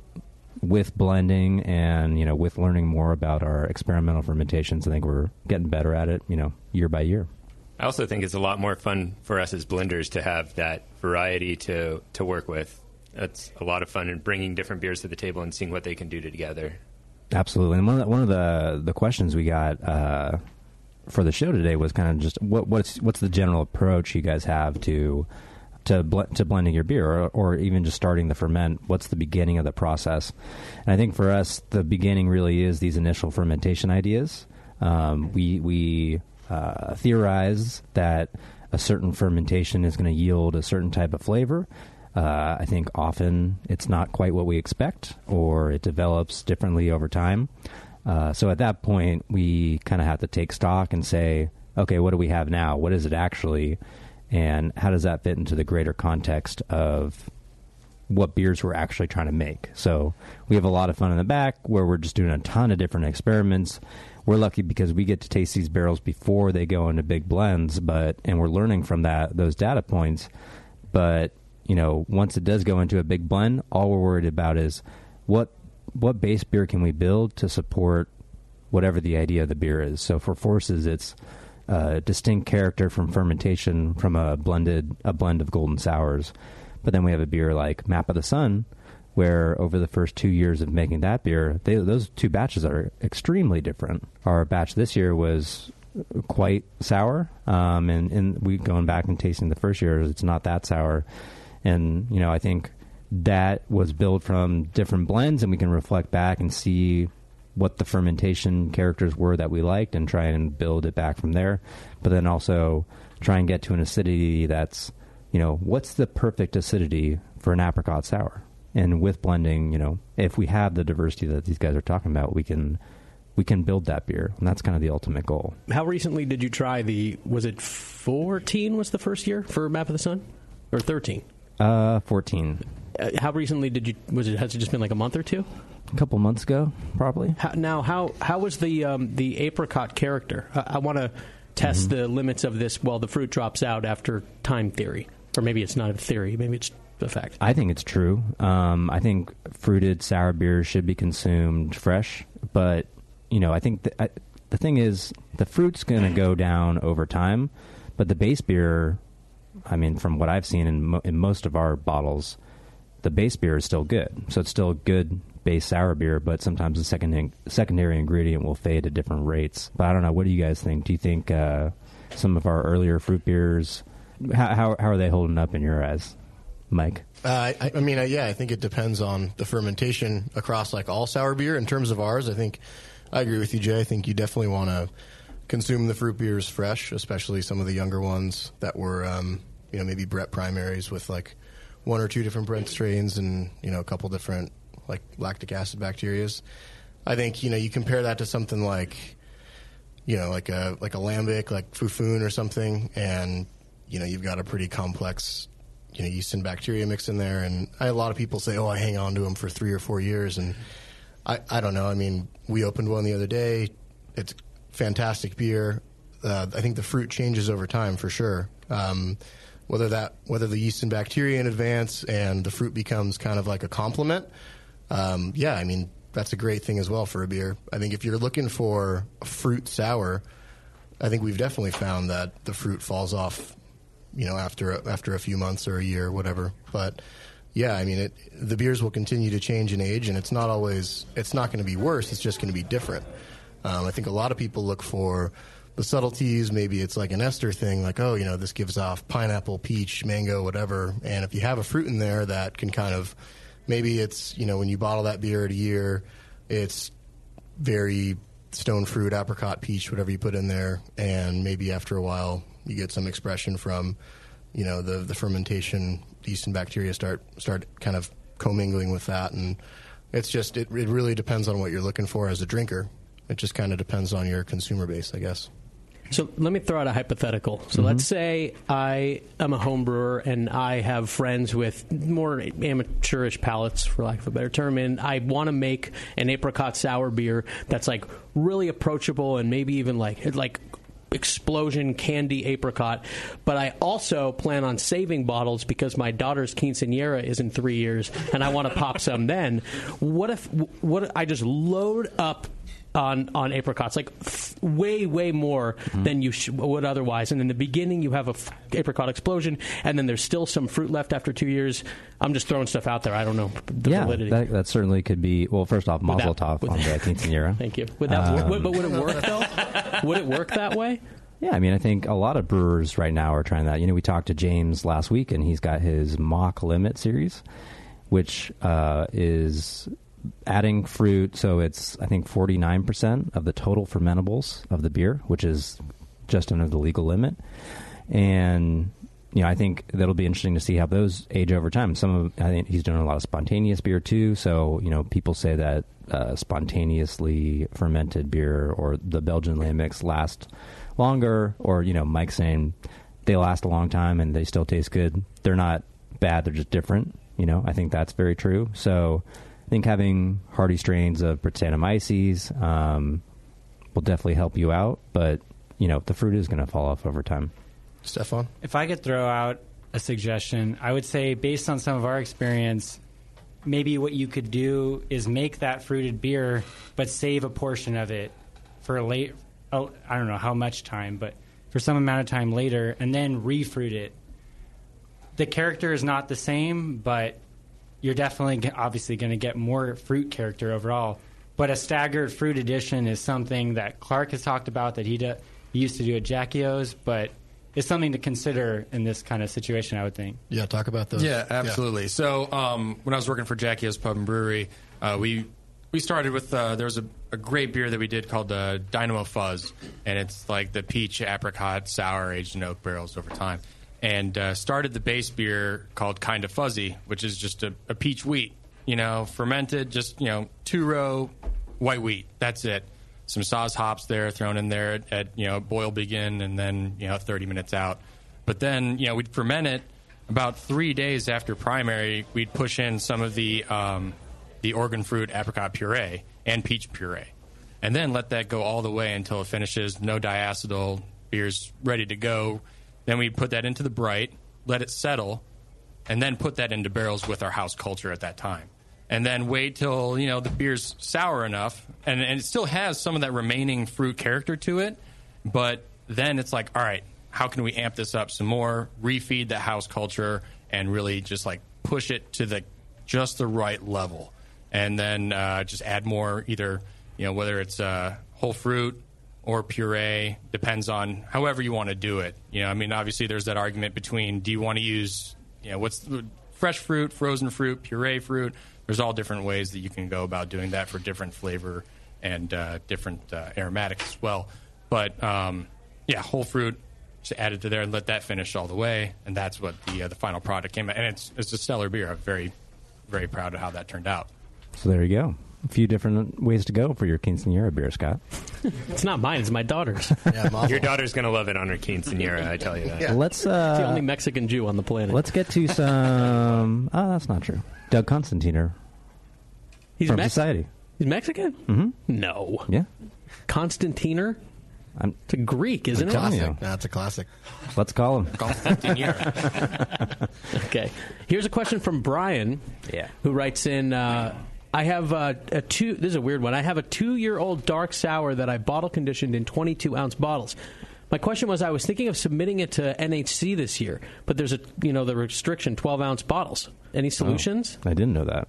with blending and you know with learning more about our experimental fermentations, I think we're getting better at it. You know, year by year. I also think it's a lot more fun for us as blenders to have that variety to to work with. That's a lot of fun and bringing different beers to the table and seeing what they can do together. Absolutely. And one of the, one of the the questions we got uh, for the show today was kind of just what what's what's the general approach you guys have to to bl- to blending your beer, or, or even just starting the ferment. What's the beginning of the process? And I think for us, the beginning really is these initial fermentation ideas. Um, we we uh, theorize that a certain fermentation is going to yield a certain type of flavor. Uh, I think often it's not quite what we expect, or it develops differently over time. Uh, so at that point, we kind of have to take stock and say, okay, what do we have now? What is it actually? And how does that fit into the greater context of what beers we're actually trying to make? So we have a lot of fun in the back where we're just doing a ton of different experiments. We're lucky because we get to taste these barrels before they go into big blends, but and we're learning from that those data points. But you know, once it does go into a big blend, all we're worried about is what what base beer can we build to support whatever the idea of the beer is. So for forces, it's a distinct character from fermentation from a blended a blend of golden sours. But then we have a beer like Map of the Sun, where over the first two years of making that beer, they, those two batches are extremely different. Our batch this year was quite sour, um, and, and we going back and tasting the first year, it's not that sour. And you know, I think that was built from different blends, and we can reflect back and see what the fermentation characters were that we liked, and try and build it back from there. But then also try and get to an acidity that's, you know, what's the perfect acidity for an apricot sour? And with blending, you know, if we have the diversity that these guys are talking about, we can we can build that beer, and that's kind of the ultimate goal. How recently did you try the? Was it fourteen? Was the first year for Map of the Sun, or thirteen? Uh, fourteen. Uh, how recently did you? Was it? Has it just been like a month or two? A couple months ago, probably. How, now, how how was the um, the apricot character? I, I want to test Mm-hmm. the limits of this. While the fruit drops out after time theory, or maybe it's not a theory. Maybe it's a fact. I think it's true. Um, I think fruited sour beers should be consumed fresh, but you know, I think the, I, the thing is the fruit's going to go down over time, but the base beer, I mean, from what I've seen in, mo- in most of our bottles, the base beer is still good. So it's still good base sour beer, but sometimes the second secondary ingredient will fade at different rates. But I don't know. What do you guys think? Do you think uh, some of our earlier fruit beers, how, how how are they holding up in your eyes, Mike? Uh, I, I mean, uh, yeah, I think it depends on the fermentation across like all sour beer. In terms of ours, I think I agree with you, Jay. I think you definitely want to consume the fruit beers fresh, especially some of the younger ones that were, um, you know, maybe Brett primaries with like one or two different Brett strains and you know a couple different like lactic acid bacterias. I think you know you compare that to something like you know, like a like a lambic, like Fou' Foune or something, and you know, you've got a pretty complex, you know, yeast and bacteria mix in there. And I, a lot of people say, "Oh, I hang on to them for three or four years," and I, I don't know. I mean, we opened one the other day. It's fantastic beer. Uh, I think the fruit changes over time for sure. Um, whether that whether the yeast and bacteria in advance and the fruit becomes kind of like a complement. Um, yeah, I mean that's a great thing as well for a beer. I think if you're looking for a fruit sour, I think we've definitely found that the fruit falls off, you know, after after a few months or a year, or whatever. But yeah, I mean, it, the beers will continue to change in age, and it's not always it's not going to be worse. It's just going to be different. Um, I think a lot of people look for the subtleties. Maybe it's like an ester thing, like oh, you know, this gives off pineapple, peach, mango, whatever. And if you have a fruit in there that can kind of maybe it's you know when you bottle that beer at a year, it's very stone fruit, apricot, peach, whatever you put in there, and maybe after a while you get some expression from you know the the fermentation, yeast and bacteria start start kind of commingling with that, and it's just it, it really depends on what you're looking for as a drinker. It just kind of depends on your consumer base, I guess. So let me throw out a hypothetical. So Mhm. let's say I am a home brewer and I have friends with more amateurish palates, for lack of a better term, and I want to make an apricot sour beer that's like really approachable and maybe even like like explosion candy apricot. But I also plan on saving bottles because my daughter's quinceanera is in three years, and I want to pop some then. What if what if I just load up on on apricots, like f- way way more than you sh- would otherwise. And in the beginning, you have a f- apricot explosion, and then there's still some fruit left after two years. I'm just throwing stuff out there. I don't know the yeah, validity. that, that certainly could be. Well, first off, Mazel Tov on the that- (laughs) quinceanera. Thank you. Would that work? Um, Would- but would it work though? (laughs) would it work that way? Yeah, I mean, I think a lot of brewers right now are trying that. You know, we talked to James last week, and he's got his Mock Limit series, which uh, is adding fruit. So it's, I think, 49% of the total fermentables of the beer, which is just under the legal limit. And, you know, I think that'll be interesting to see how those age over time. Some of, I think he's doing a lot of spontaneous beer too. So, you know, people say that uh, spontaneously fermented beer or the Belgian lambics last longer, or you know, Mike saying they last a long time and they still taste good. They're not bad; they're just different. You know, I think that's very true. So, think having hardy strains of Brettanomyces um, will definitely help you out. But you know, the fruit is going to fall off over time. Stefan? If I could throw out a suggestion, I would say, based on some of our experience, maybe what you could do is make that fruited beer, but save a portion of it for late. Oh, I don't know how much time, but for some amount of time later, and then refruit it. The character is not the same, but you're definitely obviously going to get more fruit character overall. But a staggered fruit addition is something that Clark has talked about that he, do, he used to do at Jackie O's, but it's something to consider in this kind of situation, I would think. Yeah, talk about those. Yeah, absolutely. So um, when I was working for Jackie O's Pub and Brewery, uh, we we started with uh, there was a, a great beer that we did called the Dynamo Fuzz, and it's like the peach apricot sour aged in oak barrels over time. And uh, started the base beer called Kinda Fuzzy, which is just a, a peach wheat, you know, fermented, just you know, two row white wheat. That's it. Some Saaz hops there thrown in there at, at you know boil begin, and then you know 30 minutes out. But then you know we'd ferment it about three days after primary. We'd push in some of the um, the Oregon Fruit apricot puree and peach puree, and then let that go all the way until it finishes. No diacetyl, beer's ready to go. Then we put that into the bright, let it settle, and then put that into barrels with our house culture at that time. And then wait till you know the beer's sour enough, and, and it still has some of that remaining fruit character to it. But then it's like, all right, how can we amp this up some more, refeed the house culture, and really just like push it to the just the right level, and then uh, just add more either you know whether it's uh, whole fruit or puree depends on however you want to do it. You know, I mean, obviously there's that argument between do you want to use you know what's fresh fruit, frozen fruit, puree fruit. There's all different ways that you can go about doing that for different flavor and uh, different uh, aromatics as well. But um, yeah, whole fruit. Just add it to there and let that finish all the way, and that's what the uh, the final product came out. And it's it's a stellar beer. I'm very very proud of how that turned out. So there you go. A few different ways to go for your quinceanera beer, Scott. (laughs) it's not mine; it's my daughter's. (laughs) Your daughter's going to love it on her quinceanera, I tell you that. Let's. Uh, It's the only Mexican Jew on the planet. Let's get to (laughs) some. oh, that's not true. Doug Constantiner He's from Mex- Society. He's Mexican? Mm-hmm. No. Yeah. Constantiner? I'm, it's a Greek, isn't it? telling you. That's a classic. Let's call him. okay. Here's a question from Brian. Yeah. Who writes in. Uh, I have uh, a two. This is a weird one. I have a two-year-old dark sour that I bottle conditioned in 22 ounce bottles. My question was, I was thinking of submitting it to NHC this year, but there's a you know the restriction 12 ounce bottles. Any solutions? I didn't know that.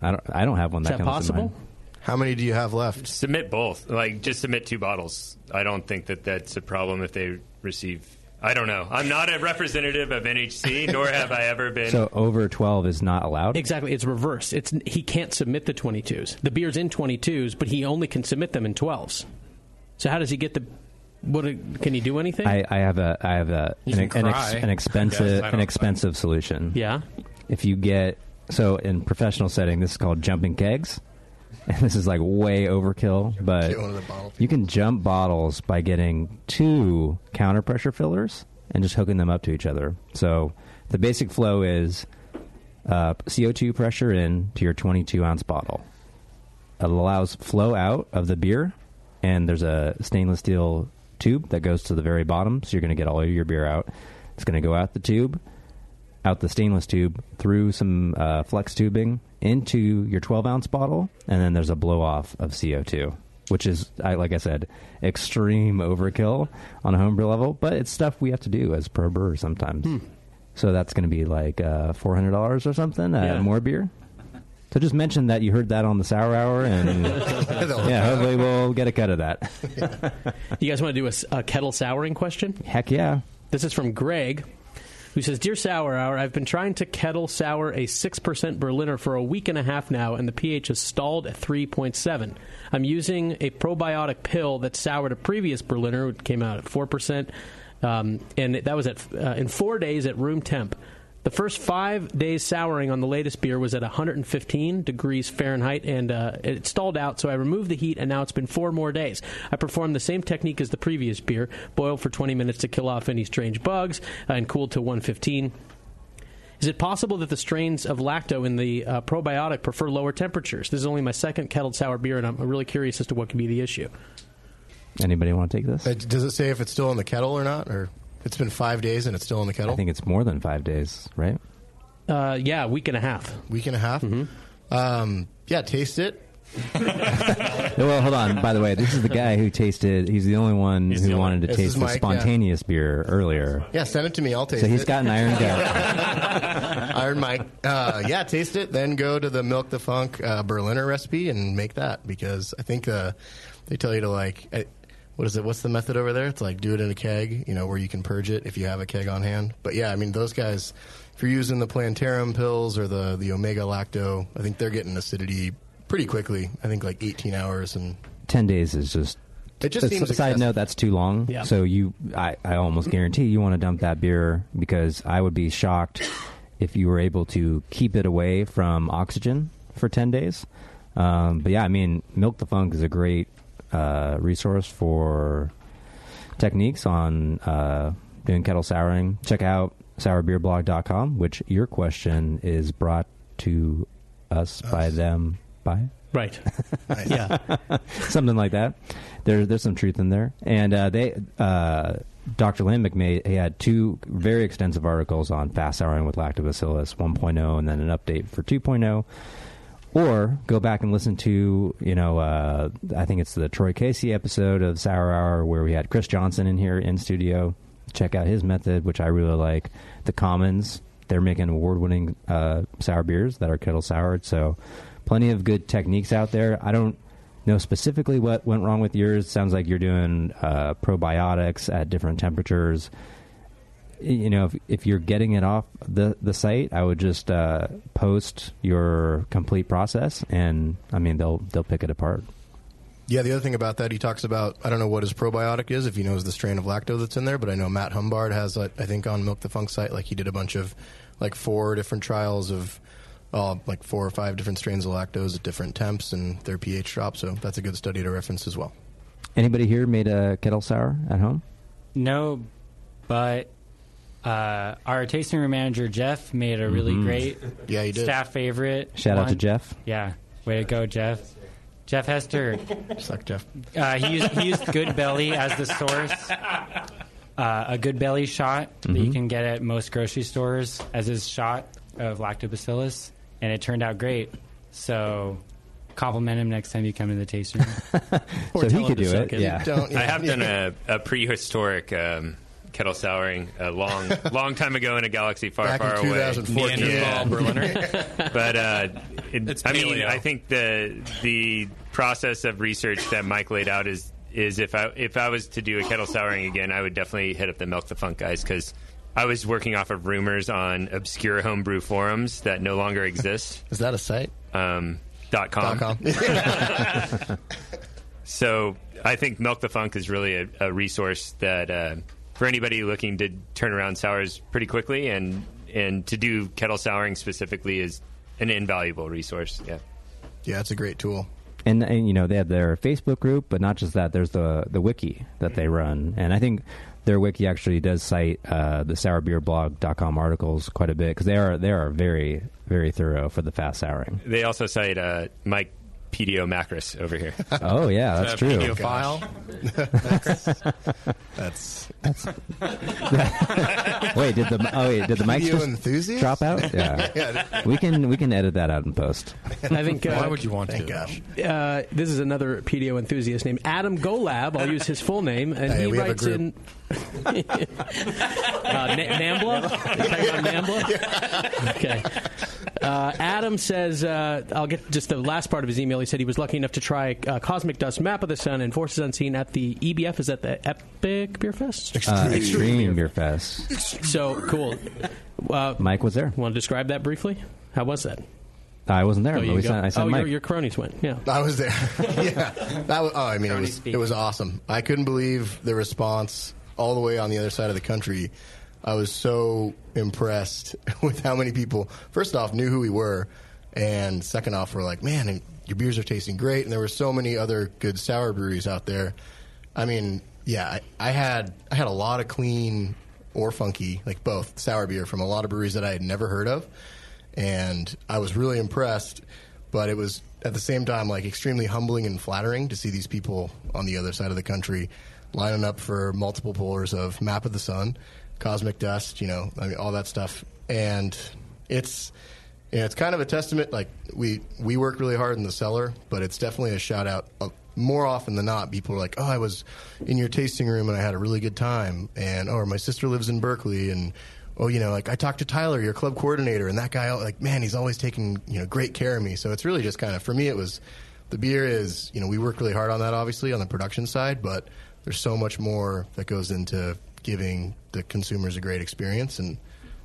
I don't. I don't have one Is that, that comes to possible? mind. How many do you have left? Submit both. Like, just submit two bottles. I don't think that that's a problem if they receive. I don't know. I'm not a representative of NHC, nor have I ever been. So over 12 is not allowed. Exactly. It's reverse. It's he can't submit the 22s. The beer's in 22s, but he only can submit them in 12s. So how does he get the? What can he do anything? I, I have a. I have a an, an, cry. an expensive Yes, an don't- expensive solution. Yeah. If you get so in professional setting, this is called jumping kegs, and (laughs) this is like way overkill. But Get one of the bottle you can jump bottles by getting two counter pressure fillers and just hooking them up to each other. So the basic flow is uh, CO2 pressure in to your 22 ounce bottle. It allows flow out of the beer, and there's a stainless steel tube that goes to the very bottom, so you're going to get all of your beer out. It's going to go out the tube, out the stainless tube, through some uh, flex tubing into your 12 ounce bottle, and then there's a blow off of CO2, which is, I, like I said, extreme overkill on a homebrew level, but it's stuff we have to do as pro brewers sometimes. So that's going to be like uh, $400 or something, uh, Yeah. more beer. So just mention that you heard that on the Sour Hour, and (laughs) yeah, hopefully we'll get a cut of that. (laughs) You guys want to do a kettle souring question? Heck yeah. This is from Greg, who says, Dear Sour Hour, I've been trying to kettle sour a 6% Berliner for a week and a half now, and the pH has stalled at 3.7. I'm using a probiotic pill that soured a previous Berliner, which came out at 4%, um, and that was at uh, in four days at room temp. The first five days souring on the latest beer was at 115 degrees Fahrenheit, and uh, it stalled out. So I removed the heat, and now it's been four more days. I performed the same technique as the previous beer: boiled for 20 minutes to kill off any strange bugs, uh, and cooled to 115. Is it possible that the strains of lacto in the uh, probiotic prefer lower temperatures? This is only my second kettled sour beer, and I'm really curious as to what could be the issue. Anybody want to take this? Uh, Does it say if it's still in the kettle or not? Or it's been five days and it's still in the kettle? I think it's more than five days, right? Uh, yeah, week and a half. Week and a half? Mm-hmm. Um, yeah, taste it. (laughs) well, hold on. By the way, this is the guy who tasted. He's the only one He's who the only- wanted to This taste is the Mike, yeah. spontaneous beer earlier. Yeah, send it to me. I'll taste it. So it. he's got an iron (laughs) gut. Iron Mike. Uh, yeah, taste it. Then go to the Milk the Funk uh, Berliner recipe and make that because I think uh, they tell you to like. What is it? What's the method over there? It's like do it in a keg, you know, where you can purge it if you have a keg on hand. But yeah, I mean, those guys, if you're using the plantarum pills or the the omega lacto, I think they're getting acidity pretty quickly. I think like 18 hours and Ten days is just. It just a seems side excessive. note that's too long. Yeah. So you, I, I almost guarantee you want to dump that beer because I would be shocked if you were able to keep it away from oxygen for ten days. Um, but yeah, I mean, Milk the Funk is a great uh, resource for techniques on uh, doing kettle souring. Check out sourbeerblog.com, which your question is brought to us by them by. (laughs) Right. Yeah. Something like that. There, there's some truth in there. And uh, they, uh, Dr. Lambic made, he had two very extensive articles on fast souring with lactobacillus 1.0 and then an update for 2.0. Or go back and listen to, you know, uh, I think it's the Troy Casey episode of Sour Hour where we had Chris Johnson in here in studio. Check out his method, which I really like. The Commons, they're making award winning uh, sour beers that are kettle soured. So plenty of good techniques out there. I don't know specifically what went wrong with yours. Sounds like you're doing uh, probiotics at different temperatures you know, if, if you're getting it off the the site, I would just uh, post your complete process, and I mean they'll they'll pick it apart. Yeah, the other thing about that, he talks about, I don't know what his probiotic is, if he knows the strain of lacto that's in there, but I know Matt Humbard has, I think, on Milk the Funk site, like, he did a bunch of, like, four different trials of, uh, like, four or five different strains of lactose at different temps and their pH drop, so that's a good study to reference as well. Anybody here made a kettle sour at home? No, but uh, our tasting room manager Jeff made a really Mhm. great yeah, he did. staff favorite. Shout out to. Jeff. Yeah, way to go, Jeff. Jeff Hester. (laughs) Suck, Jeff. Uh, he used he used Good Belly as the source. Uh, a Good Belly shot that you Mhm. can get at most grocery stores as his shot of lactobacillus, and it turned out great. So. Compliment him next time you come to the tasting room. (laughs) so he could do it. Yeah. I have done a, a prehistoric um, kettle souring a long, (laughs) long time ago in a galaxy far, Back in far away. 2014. Yeah. Berliner. (laughs) but uh, it, It's I mean, paleo. I think the the process of research that Mike laid out is is if I if I was to do a kettle souring again, I would definitely hit up the Milk the Funk guys because. I was working off of rumors on obscure homebrew forums that no longer exist. (laughs) Is that a site? Um, dot com. Dot com. So I think Milk the Funk is really a, a resource that uh, for anybody looking to turn around sours pretty quickly and and to do kettle souring specifically is an invaluable resource. Yeah. Yeah, it's a great tool. And, and you know they have their Facebook group, but not just that. There's the the wiki that they run, and I think their wiki actually does cite uh, the sourbeerblog.com articles quite a bit because they are they are very very thorough for the fast souring. They also cite uh, Mike PDO Macris over here. (laughs) Oh yeah, that's true. pedophile. (laughs) that's that's. (laughs) wait, did the oh wait, did the mics Video just enthusiast? drop out? Yeah, Yeah. we can we can edit that out in post. I think. Uh, Why would you want Thank to? Uh, this is another PDO enthusiast named Adam Golab. I'll use his full name, and Hey, he we have a writes in. Uh, Na- Nambla? You talking about Nambla? (laughs) Okay. Uh, Adam says, uh, I'll get just the last part of his email. He said he was lucky enough to try uh, Cosmic Dust Map of the Sun and Forces Unseen at the EBF. Is that the Epic Beer Fest? Uh, Extreme Beer Fest. So cool. Uh, Mike was there. Want to describe that briefly? How was that? I wasn't there. Oh, but you we sent, I sent oh, Mike. your, your cronies went. Yeah. I was there. (laughs) yeah, that was. Oh, I mean, it was it was awesome. I couldn't believe the response all the way on the other side of the country. I was so impressed (laughs) with how many people, first off, knew who we were, and second off, were like, "Man, your beers are tasting great." And there were so many other good sour breweries out there. I mean, yeah, I, I had I had a lot of clean or funky, like both sour beer from a lot of breweries that I had never heard of, and I was really impressed. But it was at the same time like extremely humbling and flattering to see these people on the other side of the country lining up for multiple pullers of Map of the Sun, Cosmic Dust, you know, I mean all that stuff, and it's. You know, it's kind of a testament. Like we we work really hard in the cellar, but it's definitely a shout out. Uh, more often than not, people are like, "Oh, I was in your tasting room and I had a really good time," and "Oh, my sister lives in Berkeley," and "Oh, you know, like I talked to Tyler, your club coordinator, and that guy, like, man, he's always taking you know great care of me." So it's really just kind of for me, it was the beer is you know we work really hard on that, obviously on the production side, but there's so much more that goes into giving the consumers a great experience and.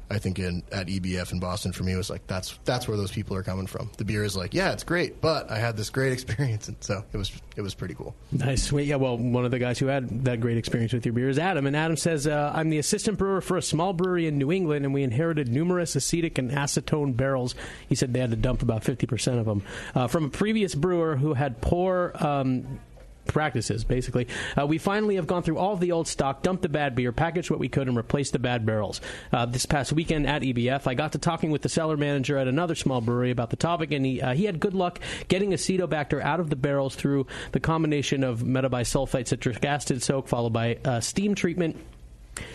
I think in at EBF in Boston for me was like that's that's where those people are coming from. The beer is like, yeah, it's great, but I had this great (laughs) experience, and so it was it was pretty cool. Nice. Yeah, well, one of the guys who had that great experience with your beer is Adam. And Adam says, uh, I'm the assistant brewer for a small brewery in New England, and we inherited numerous acetic and acetone barrels. He said they had to dump about 50% of them uh, from a previous brewer who had poor. Um, practices basically. Uh, we finally have gone through all of the old stock dumped the bad beer packaged what we could and replaced the bad barrels. Uh, this past weekend at ebf i got to talking with the cellar manager at another small brewery about the topic and he, uh, he had good luck getting acetobacter out of the barrels through the combination of metabisulfite citric acid soak followed by uh, steam treatment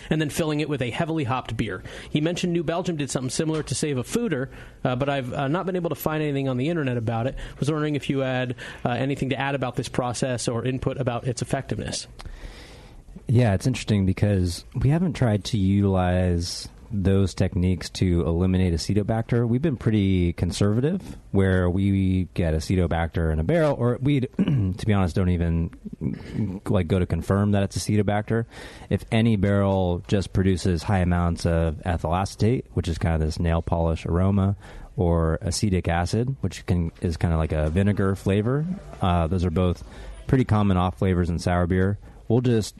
and then filling it with a heavily hopped beer. He mentioned New Belgium did something similar to save a foeder, uh, but I've uh, not been able to find anything on the internet about it. Was wondering if you had uh, anything to add about this process or input about its effectiveness. Yeah, it's interesting because we haven't tried to utilize those techniques to eliminate acetobacter. We've been pretty conservative, where we get acetobacter in a barrel, or we, (clears throat) to be honest, don't even like go to confirm that it's acetobacter. If any barrel just produces high amounts of ethyl acetate, which is kind of this nail polish aroma, or acetic acid, which can is kind of like a vinegar flavor. Uh, those are both pretty common off flavors in sour beer. We'll just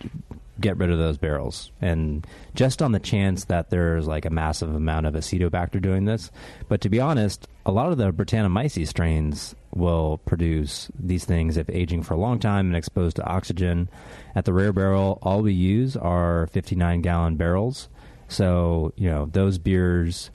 get rid of those barrels. And just on the chance that there's like a massive amount of acetobacter doing this. But to be honest, a lot of the Brettanomyces strains will produce these things if aging for a long time and exposed to oxygen. At the rare barrel, all we use are 59 gallon barrels. So, you know, those beers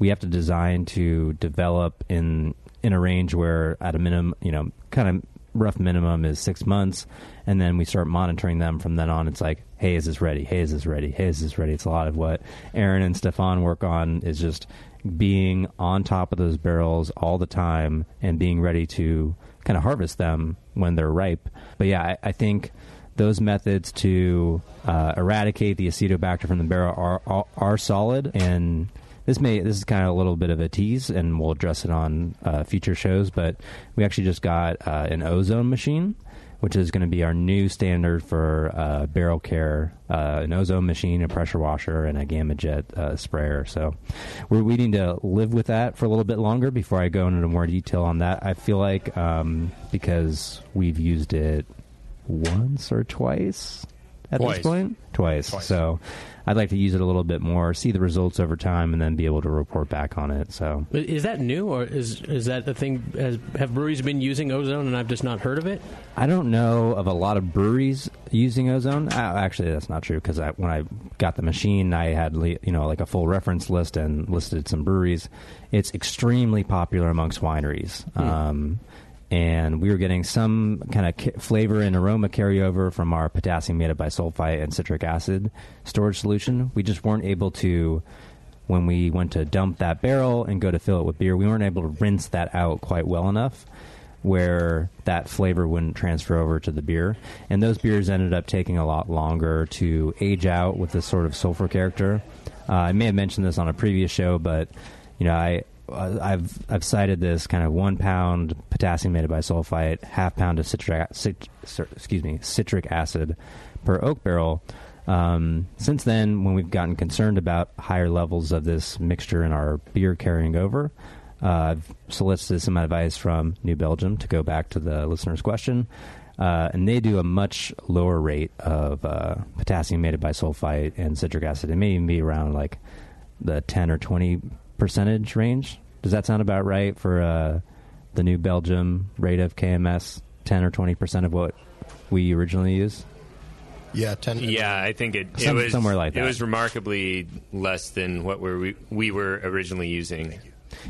we have to design to develop in in a range where at a minimum, you know, kind of rough minimum is six months, and then we start monitoring them from then on. It's like, hey, is this ready? Hey, is this ready? Hey, is this ready? It's a lot of what Aaron and Stefan work on is just being on top of those barrels all the time and being ready to kind of harvest them when they're ripe. But yeah, I, I think those methods to uh, eradicate the acetobacter from the barrel are, are are solid and this may this is kind of a little bit of a tease, and we'll address it on uh, future shows. But we actually just got uh, an ozone machine, which is going to be our new standard for uh, barrel care. Uh, an ozone machine, a pressure washer, and a gamma jet uh, sprayer. So we're we need to live with that for a little bit longer before I go into more detail on that. I feel like um, because we've used it once or twice at Twice. this point, twice. Twice. So I'd like to use it a little bit more, see the results over time, and then be able to report back on it. So But Is that new, or is is that the thing? Has, have breweries been using ozone, and I've just not heard of it? I don't know of a lot of breweries using ozone. Uh, actually, that's not true because I, when I got the machine, I had you know like a full reference list and listed some breweries. It's extremely popular amongst wineries. Um, and we were getting some kind of ca- flavor and aroma carryover from our potassium metabisulfite and citric acid storage solution. We just weren't able to, when we went to dump that barrel and go to fill it with beer, we weren't able to rinse that out quite well enough where that flavor wouldn't transfer over to the beer. And those beers ended up taking a lot longer to age out with this sort of sulfur character. Uh, I may have mentioned this on a previous show, but you know, I I've I've cited this kind of one pound potassium metabisulfite, half pound of citric, cit, excuse me, citric acid per oak barrel. Um, since then, when we've gotten concerned about higher levels of this mixture in our beer carrying over, uh, I've solicited some advice from New Belgium to go back to the listener's question. Uh, and they do a much lower rate of uh, potassium metabisulfite and citric acid. It may even be around like the 10 or 20 percentage range. Does that sound about right for uh, the New Belgium rate of KMS? 10 or 20 percent of what we originally used? Yeah, ten. Yeah, I think it, it Some- was somewhere like that. It was remarkably less than what we're, we we were originally using.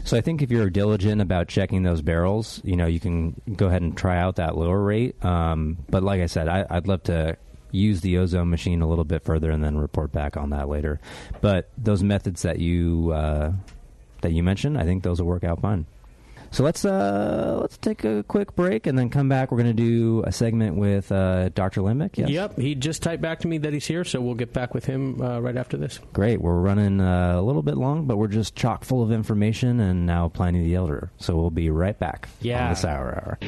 So I think if you're diligent about checking those barrels, you know, you can go ahead and try out that lower rate. Um, but like I said, I, I'd love to use the ozone machine a little bit further and then report back on that later. But those methods that you uh, that you mentioned, I think those will work out fine. So let's uh, let's take a quick break and then come back. We're going to do a segment with uh, Dr. Lambic. Yes. Yep, he just typed back to me that he's here, so we'll get back with him uh, right after this. Great. We're running uh, a little bit long, but we're just chock full of information and now Pliny the Elder. So we'll be right back Yeah. on the Sour Hour.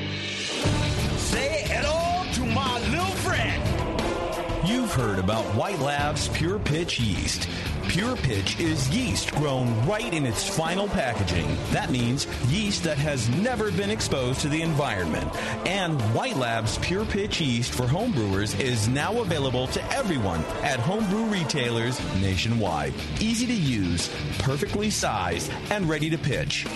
Say hello to my little friend. You've heard about White Labs Pure Pitch yeast. Pure Pitch is yeast grown right in its final packaging. That means yeast that has never been exposed to the environment. And White Labs Pure Pitch yeast for homebrewers is now available to everyone at homebrew retailers nationwide. Easy to use, perfectly sized, and ready to pitch.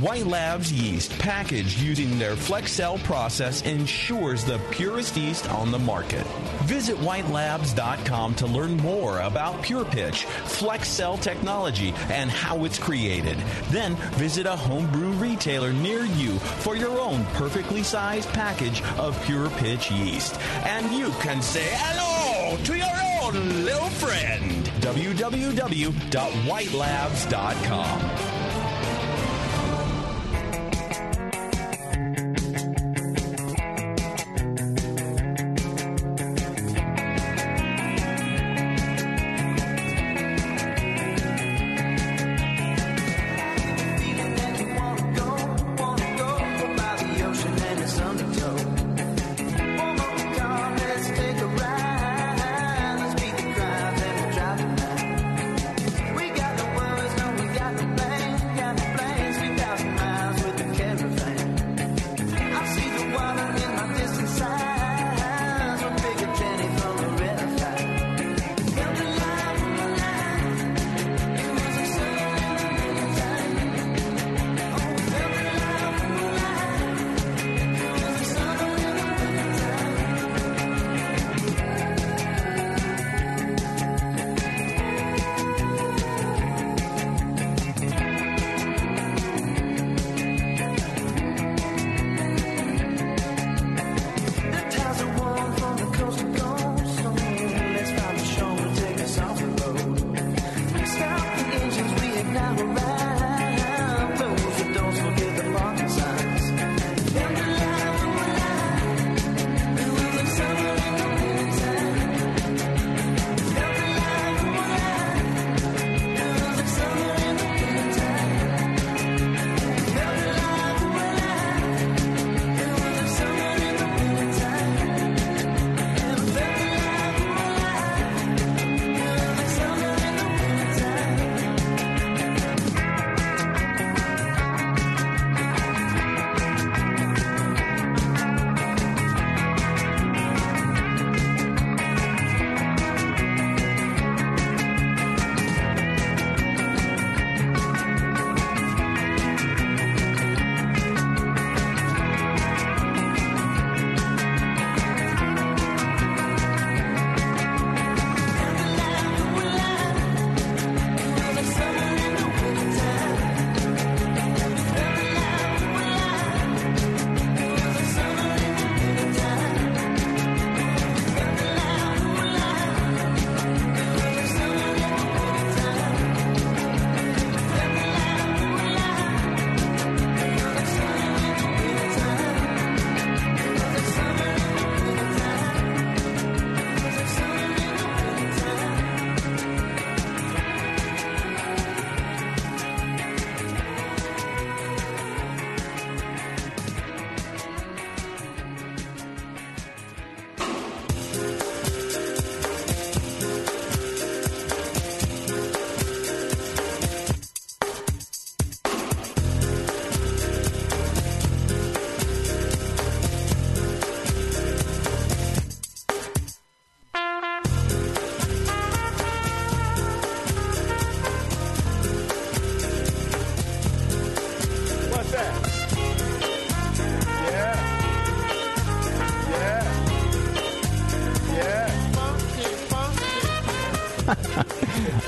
White Labs yeast packaged using their Flex Cell process ensures the purest yeast on the market. Visit whitelabs.com to learn more about Pure Pitch, Flex Cell technology, and how it's created. Then visit a homebrew retailer near you for your own perfectly sized package of Pure Pitch yeast. And you can say hello to your own little friend. www.whitelabs.com.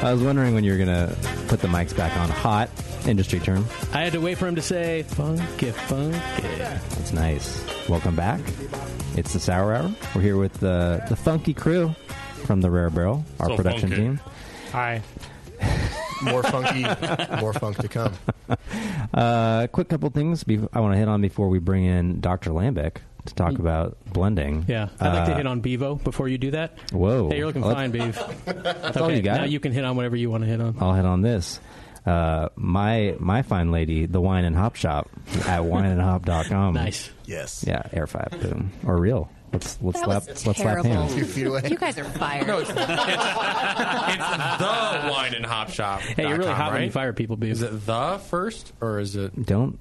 I was wondering when you were gonna put the mics back on. Hot industry term. I had to wait for him to say funky, funky. It's nice. Welcome back. It's the Sour Hour. We're here with the the funky crew from the Rare Barrel, our So production funky. team. Hi. (laughs) more funky, more funk to come. Uh, quick couple things be- I want to hit on before we bring in Dr. Lambic to talk about blending. Yeah, I'd like to Uh, hit on Bevo before you do that. Whoa. Hey, you're looking Let's- fine, Bev. That's all you got? Now you can hit on whatever you want to hit on. I'll hit on this. Uh, my my fine lady, the Wine and Hop Shop at (laughs) wineandhop.com. Nice. Yes. Yeah, air five boom or real. Let's let's That slap was let's slap terrible. hands. You guys are fired. No, it's, it's, it's the wine and hop shop. Hey, you're really hot when you fire people, Beav. Is it the first or is it? Don't.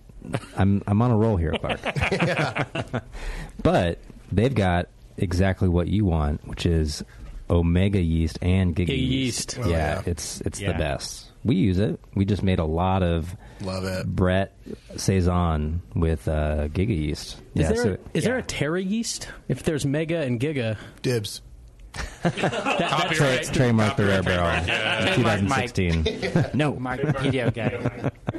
I'm I'm on a roll here, Clark. (laughs) (laughs) but they've got exactly what you want, which is omega yeast and giga Giga yeast. yeast. Yeah, Oh, yeah. it's it's Yeah. the best. We use it. We just made a lot of love it Brett saison with uh, giga yeast. Is yeah, there so- is there a Terra yeast? If there's Mega and Giga, dibs. (laughs) Tra- trademark the rare barrel. Yeah. 2016. no, Mark Wikipedia guy. (laughs)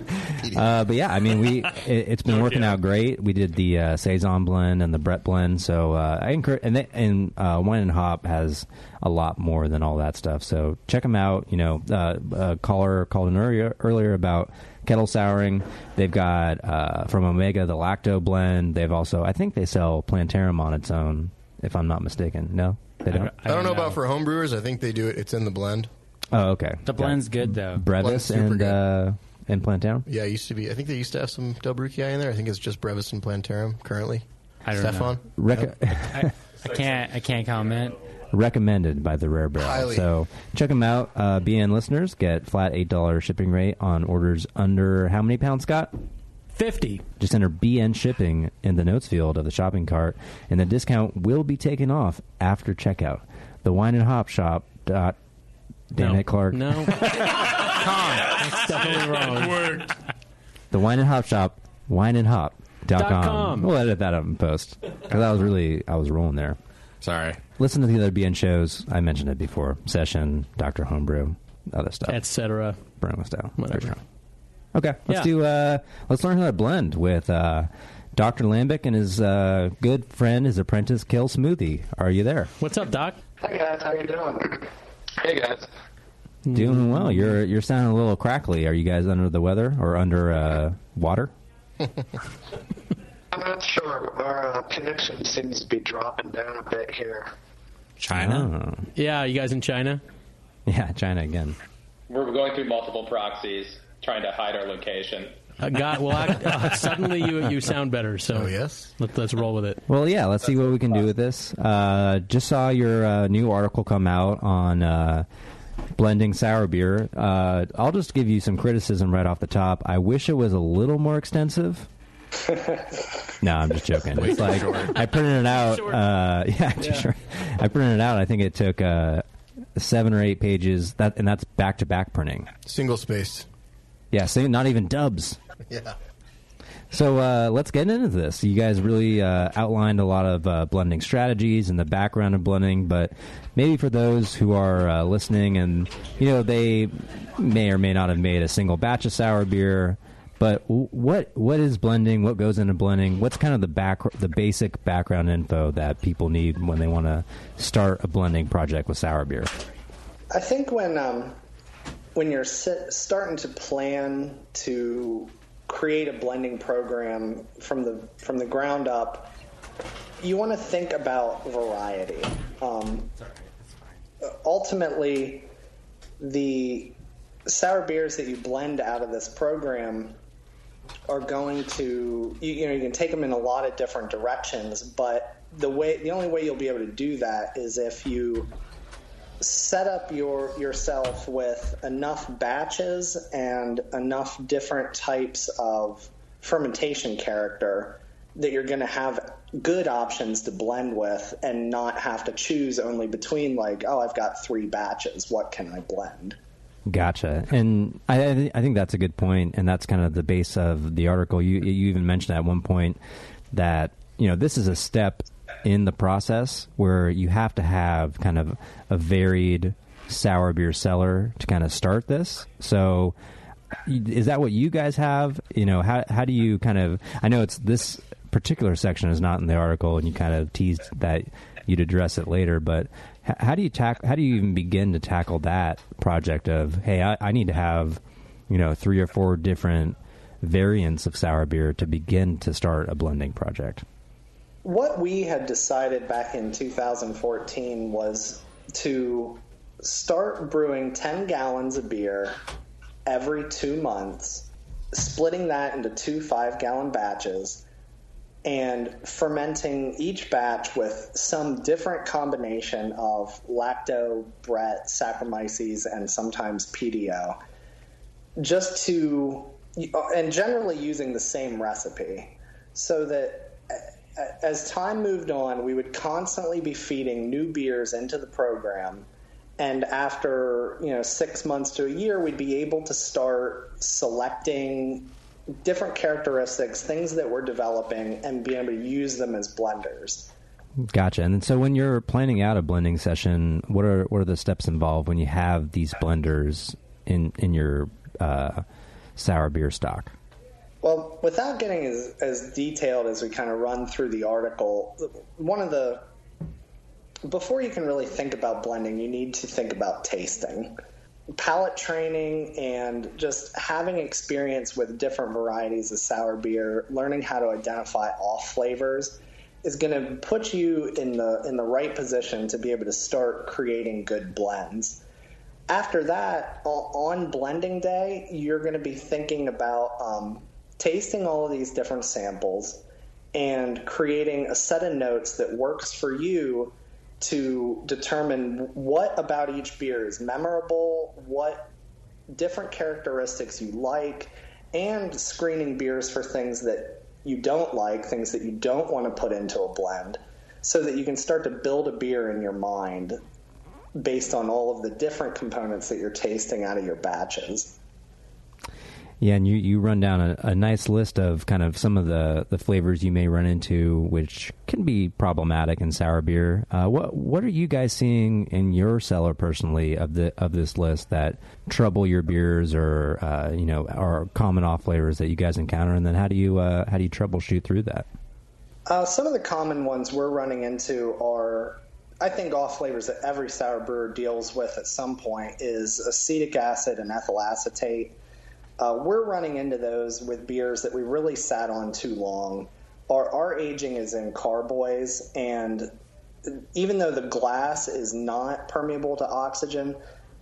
Uh, but yeah, I mean, we (laughs) it, it's been working out great. We did the uh, saison blend and the Brett blend, so uh, I encourage and they, and uh, wine and hop has a lot more than all that stuff. So check them out. You know, uh, a caller called in earlier earlier about kettle souring. They've got uh, from Omega the lacto blend. They've also I think they sell Plantarum on its own, if I'm not mistaken. No, they don't. I don't know about for homebrewers. I think they do it. It's in the blend. Oh, okay. The blend's good though. Blend's Brevis super and good. uh, and Plantarum. Yeah, it used to be. I think they used to have some delbrueckii in there. I think it's just Brevis and Plantarum currently. I don't Stefan? know. Rec- (laughs) I, I can't. I can't comment. recommended by the Rare Barrel. Highly. So check them out. Uh, BN listeners get flat eight dollars shipping rate on orders under how many pounds, Scott? Fifty. Just enter BN shipping in the notes field of the shopping cart, and the discount will be taken off after checkout. The Wine and Hop Shop. Dot, damn No. it, Clark. No. (laughs) That's definitely (laughs) wrong. The Wine and Hop Shop. Wine and Hop. Dot Dot com. com. We'll edit that up in post because I was really I was rolling there. Sorry. Listen to the other BN shows. I mentioned it before. Session, Doctor Homebrew, other stuff. Etc. Brahma style. Whatever. Okay, let's Yeah. do. Uh, let's learn how to blend with uh, Doctor Lambic and his uh, good friend, his apprentice, Kill Smoothie. Are you there? What's up, Doc? Hi guys, how you doing? Hey guys. Doing well. You're you're sounding a little crackly. Are you guys under the weather or under uh, water? (laughs) I'm not sure. Our uh, connection seems to be dropping down a bit here. China. Yeah, you guys in China? Yeah, China again. We're going through multiple proxies trying to hide our location. Uh, God, well, I, (laughs) uh, suddenly you you sound better. So Oh, yes, let, let's roll with it. Well, yeah. Let's see what we can do with this. Uh, just saw your uh, new article come out on uh, blending sour beer. Uh, I'll just give you some criticism right off the top. I wish it was a little more extensive. (laughs) No, I'm just joking. Way it's like short. I printed it out. Uh, (laughs) yeah, too Yeah. short. I printed it out. I think it took uh, seven or eight pages. That and that's back to back printing. Single spaced. Yeah, same, not even dubs. (laughs) Yeah. So uh, let's get into this. You guys really uh, outlined a lot of uh, blending strategies and the background of blending, but maybe for those who are uh, listening and you know they may or may not have made a single batch of sour beer, but what what is blending? What goes into blending? What's kind of the back the basic background info that people need when they want to start a blending project with sour beer? I think when um, when you're starting to plan to create a blending program from the from the ground up, you want to think about variety. Um, ultimately, the sour beers that you blend out of this program are going to you, you know you can take them in a lot of different directions, but the way the only way you'll be able to do that is if you set up your yourself with enough batches and enough different types of fermentation character that you're going to have good options to blend with and not have to choose only between like oh I've got 3 batches what can I blend Gotcha, and I, thi- I think that's a good point, and that's kind of the base of the article. You you even mentioned at one point that you know this is a step in the process where you have to have kind of a varied sour beer cellar to kind of start this. So, is that what you guys have? You know, how how do you kind of? I know it's this particular section is not in the article, and you kind of teased that you'd address it later, but. How do you tack? How do you even begin to tackle that project of hey, I, I need to have, you know, three or four different variants of sour beer to begin to start a blending project? What we had decided back in 2014 was to start brewing 10 gallons of beer every two months, splitting that into two five gallon batches, and fermenting each batch with some different combination of lacto, Brett, Saccharomyces, and sometimes Pedio, just to, and generally using the same recipe, so that as time moved on, we would constantly be feeding new beers into the program. And after you know six months to a year, we'd be able to start selecting different characteristics, things that we're developing, and be able to use them as blenders. Gotcha. And so, when you're planning out a blending session, what are what are the steps involved when you have these blenders in in your uh, sour beer stock? Well, without getting as, as detailed as we kind of run through the article, one of the before you can really think about blending, you need to think about tasting. Palate training and just having experience with different varieties of sour beer, learning how to identify off flavors is going to put you in the in the right position to be able to start creating good blends. After that, on blending day, you're going to be thinking about um, tasting all of these different samples and creating a set of notes that works for you to determine what about each beer is memorable, what different characteristics you like, and screening beers for things that you don't like, things that you don't want to put into a blend, so that you can start to build a beer in your mind based on all of the different components that you're tasting out of your batches. Yeah, and you, you run down a, a nice list of kind of some of the, the flavors you may run into, which can be problematic in sour beer. Uh, what what are you guys seeing in your cellar personally of the of this list that trouble your beers or uh, you know are common off flavors that you guys encounter, and then how do you uh, how do you troubleshoot through that? Uh, some of the common ones we're running into are, I think, off flavors that every sour brewer deals with at some point is acetic acid and ethyl acetate. Uh, we're running into those with beers that we really sat on too long. Our, our aging is in carboys, and even though the glass is not permeable to oxygen,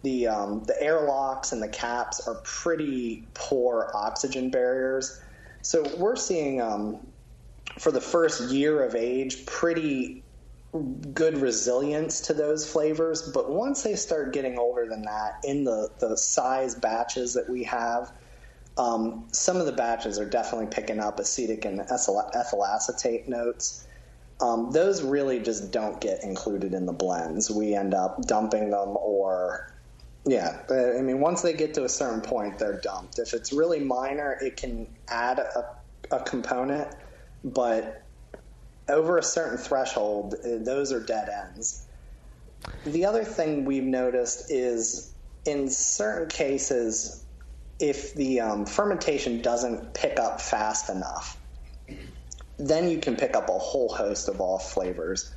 the um, the airlocks and the caps are pretty poor oxygen barriers. So we're seeing um, for the first year of age pretty good resilience to those flavors. But once they start getting older than that, in the the size batches that we have, um, some of the batches are definitely picking up acetic and ethyl, acetate notes. Um, those really just don't get included in the blends. We end up dumping them, or yeah, I mean, once they get to a certain point, they're dumped. If it's really minor, it can add a, a component, but over a certain threshold, uh, those are dead ends. The other thing we've noticed is in certain cases, if the um, fermentation doesn't pick up fast enough, then you can pick up a whole host of off flavors.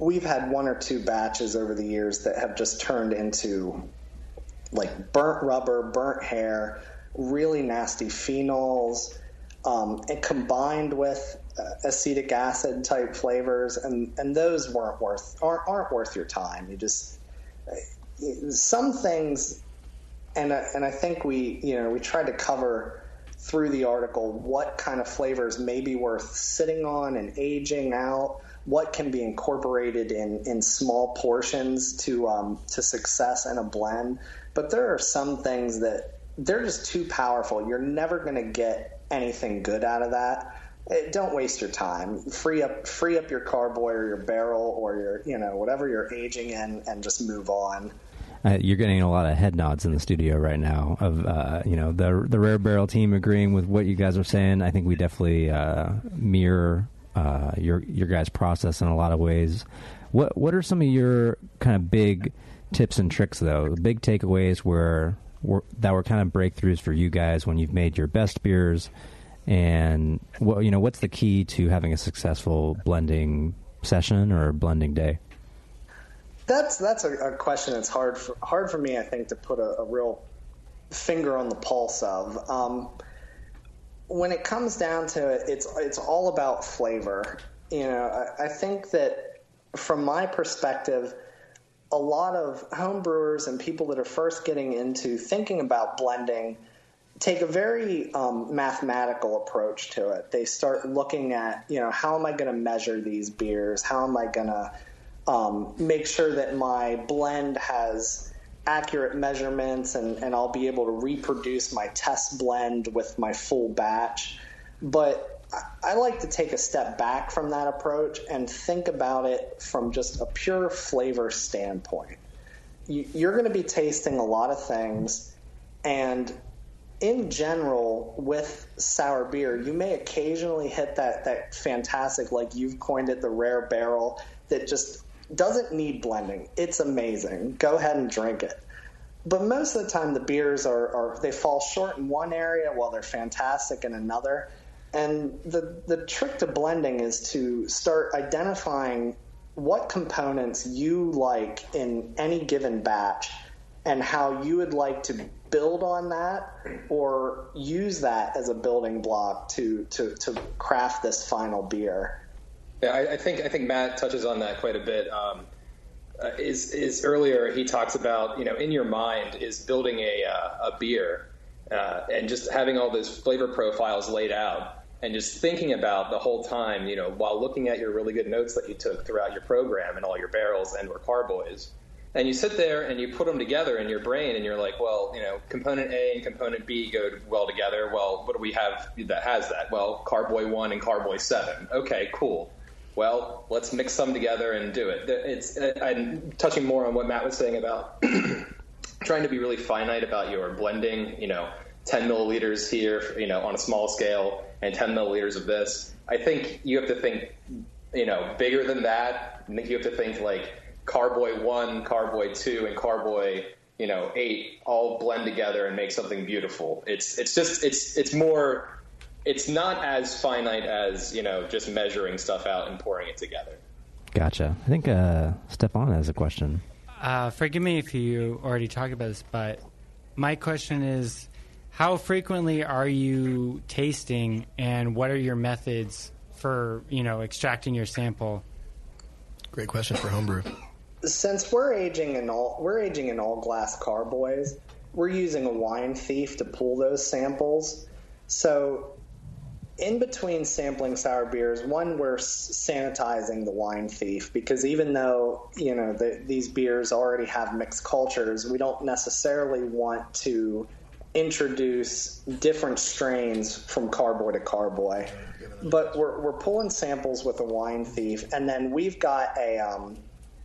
We've had one or two batches over the years that have just turned into like burnt rubber, burnt hair, really nasty phenols, um, and combined with uh, acetic acid type flavors, and, and those weren't worth aren't, aren't worth your time. You just some things, and I, and I think we you know we tried to cover through the article what kind of flavors may be worth sitting on and aging out, what can be incorporated in, in small portions to um, to success in a blend. But there are some things that they're just too powerful. You're never going to get anything good out of that. Eh, Don't waste your time. Free up free up your carboy or your barrel or your you know whatever you're aging in, and just move on. Uh, you're getting a lot of head nods in the studio right now of uh, you know the the rare barrel team agreeing with what you guys are saying. I think we definitely uh, mirror uh, your your guys' process in a lot of ways. What what are some of your kind of big tips and tricks though. The big takeaways were, were that were kind of breakthroughs for you guys when you've made your best beers, and well, you know, what's the key to having a successful blending session or blending day? That's that's a, a question that's hard for hard for me, I think, to put a, a real finger on the pulse of. Um, when it comes down to it, it's it's all about flavor. You know, I, I think that from my perspective, a lot of home brewers and people that are first getting into thinking about blending take a very um, mathematical approach to it. They start looking at, you know, how am I going to measure these beers? How am I going to um, make sure that my blend has accurate measurements and, and I'll be able to reproduce my test blend with my full batch. But I, like to take a step back from that approach and think about it from just a pure flavor standpoint. You, you're going to be tasting a lot of things, and in general, with sour beer, you may occasionally hit that, that fantastic, like you've coined it, the rare barrel that just doesn't need blending. It's amazing. Go ahead and drink it. But most of the time, the beers are, are they fall short in one area while they're fantastic in another. And the the trick to blending is to start identifying what components you like in any given batch and how you would like to build on that or use that as a building block to to, to craft this final beer. Yeah, I, I think I think Matt touches on that quite a bit. Um, uh, is is earlier he talks about you know in your mind is building a uh, a beer uh, and just having all those flavor profiles laid out and just thinking about the whole time you know while looking at your really good notes that you took throughout your program and all your barrels and or carboys. And you sit there and you put them together in your brain and you're like well you know component A and component B go well together. Well what do we have that has that? Well carboy 1 and carboy 7 okay cool well, let's mix some together and do it. It's uh, I'm touching more on what Matt was saying about (clears throat) trying to be really finite about your blending. You know, 10 milliliters here, you know, on a small scale, and 10 milliliters of this. I think you have to think, you know, bigger than that. I think you have to think like Carboy one, Carboy two, and Carboy you know eight all blend together and make something beautiful. It's it's just it's it's more it's not as finite as you know just measuring stuff out and pouring it together. Gotcha. I think uh, Stefan has a question. Uh, forgive me if you already talked about this, but my question is how frequently are you tasting and what are your methods for, you know, extracting your sample? Great question for homebrew. Since we're aging in all we're aging in all glass carboys, we're using a wine thief to pull those samples. So in between sampling sour beers, one we're sanitizing the wine thief because even though you know the, these beers already have mixed cultures, we don't necessarily want to introduce different strains from carboy to carboy. But we're we're pulling samples with a wine thief, and then we've got a, um,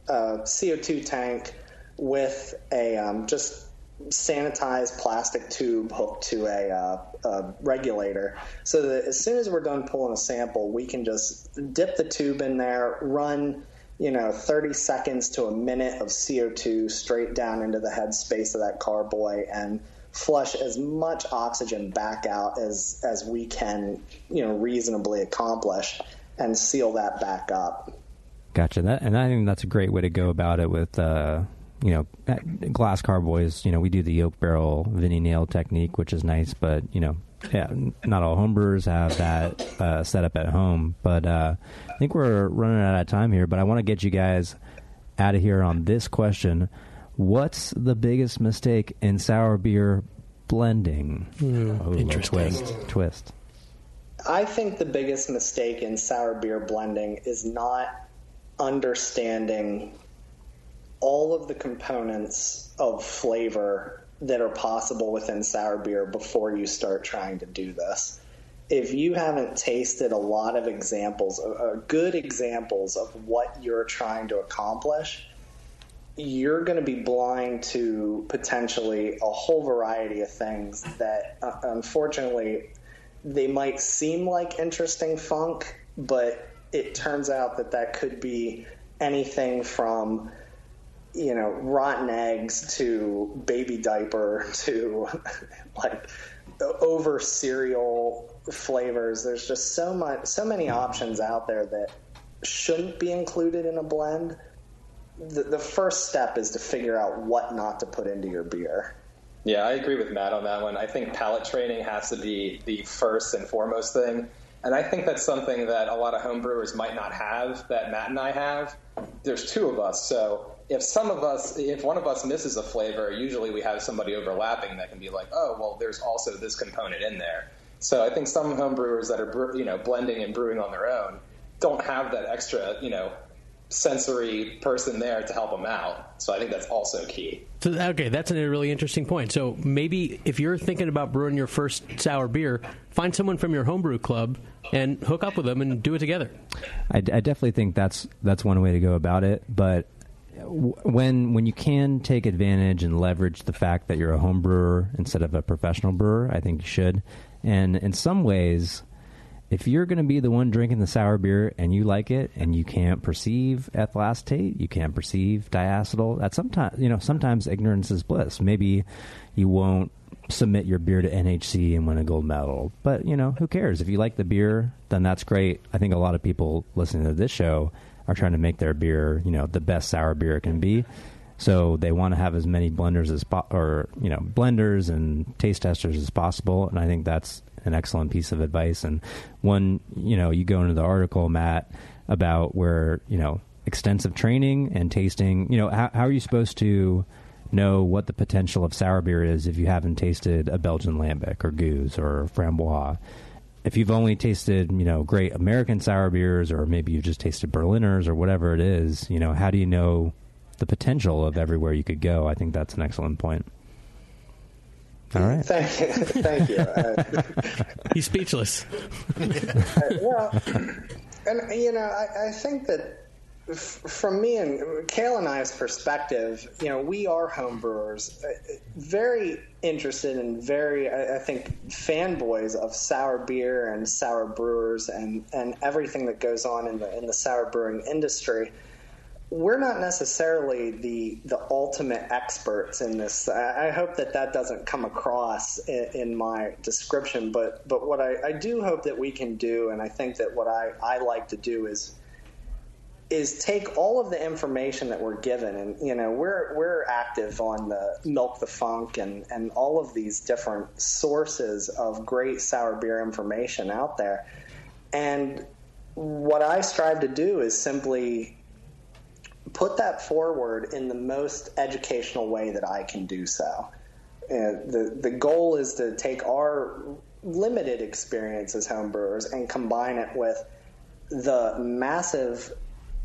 a CO2 tank with a um, just sanitized plastic tube hooked to a, uh, a, regulator so that as soon as we're done pulling a sample, we can just dip the tube in there, run, you know, 30 seconds to a minute of CO2 straight down into the headspace of that carboy and flush as much oxygen back out as, as we can, you know, reasonably accomplish and seal that back up. Gotcha. That, and I think that's a great way to go about it with, uh, you know, glass carboys, you know, we do the oak barrel Vinnie nail technique, which is nice, but, you know, yeah, not all homebrewers have that uh, set up at home. But uh, I think we're running out of time here, but I want to get you guys out of here on this question. What's the biggest mistake in sour beer blending? Mm, oh, interesting. Twist. Twist. I think the biggest mistake in sour beer blending is not understanding all of the components of flavor that are possible within sour beer before you start trying to do this. If you haven't tasted a lot of examples, uh, good examples of what you're trying to accomplish, you're going to be blind to potentially a whole variety of things that uh, unfortunately they might seem like interesting funk, but it turns out that that could be anything from you know, rotten eggs to baby diaper (laughs) to like over cereal flavors. There's just so much, so many options out there that shouldn't be included in a blend. The, the first step is to figure out what not to put into your beer. Yeah, I agree with Matt on that one. I think palate training has to be the first and foremost thing. And I think that's something that a lot of homebrewers might not have that Matt and I have. There's two of us, so if some of us, if one of us misses a flavor, usually we have somebody overlapping that can be like, oh, well, there's also this component in there. So I think some homebrewers that are, you know, blending and brewing on their own don't have that extra, you know, sensory person there to help them out. So I think that's also key. So, okay, that's a really interesting point. So maybe if you're thinking about brewing your first sour beer, find someone from your homebrew club and hook up with them and do it together. I, I definitely think that's that's one way to go about it. But w- when when you can take advantage and leverage the fact that you're a home brewer instead of a professional brewer, I think you should. And in some ways, if you're going to be the one drinking the sour beer and you like it and you can't perceive ethyl acetate, you can't perceive diacetyl, that sometimes you know sometimes ignorance is bliss. Maybe you won't submit your beer to NHC and win a gold medal, but you know who cares? If you like the beer, then that's great. I think a lot of people listening to this show are trying to make their beer, you know, the best sour beer it can be. So they want to have as many blenders as po- or you know blenders and taste testers as possible, and I think that's an excellent piece of advice. And one, you know, you go into the article, Matt, about where you know extensive training and tasting. You know, how, how are you supposed to know what the potential of sour beer is if you haven't tasted a Belgian lambic or gueuze or framboise? If you've only tasted, you know, great American sour beers, or maybe you've just tasted Berliners or whatever it is, you know, how do you know the potential of everywhere you could go? I think that's an excellent point. All right. Thank you. (laughs) Thank you. Uh, He's speechless. (laughs) well, and you know, I, I think that f- from me and Kale and I's perspective, you know, we are home brewers, uh, very interested and very, I, think, fanboys of sour beer and sour brewers and and everything that goes on in the in the sour brewing industry we're not necessarily the the ultimate experts in this. I, I hope that that doesn't come across in, in my description. But but what I, I do hope that we can do, and I think that what I, I like to do is is take all of the information that we're given, and you know we're we're active on the Milk the Funk and and all of these different sources of great sour beer information out there, and what I strive to do is simply put that forward in the most educational way that I can do so. And the the goal is to take our limited experience as homebrewers and combine it with the massive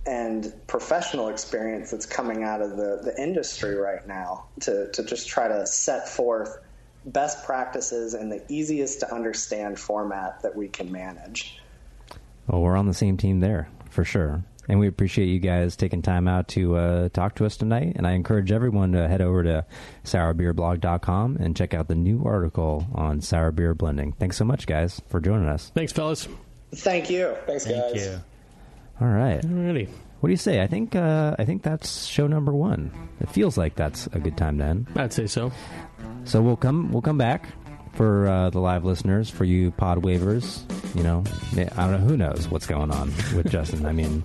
and professional experience that's coming out of the, the industry right now to, to just try to set forth best practices in the easiest to understand format that we can manage. Well, we're on the same team there for sure. And we appreciate you guys taking time out to uh, talk to us tonight. And I encourage everyone to head over to sourbeerblog.com and check out the new article on sour beer blending. Thanks so much, guys, for joining us. Thanks, fellas. Thank you. Thanks, guys. All right. Alrighty. What do you say? I think uh, I think that's show number one. It feels like that's a good time then. I'd say so. So we'll come we'll come back for uh, the live listeners, for you pod wavers. You know, I don't know who knows what's going on with (laughs) Justin. I mean,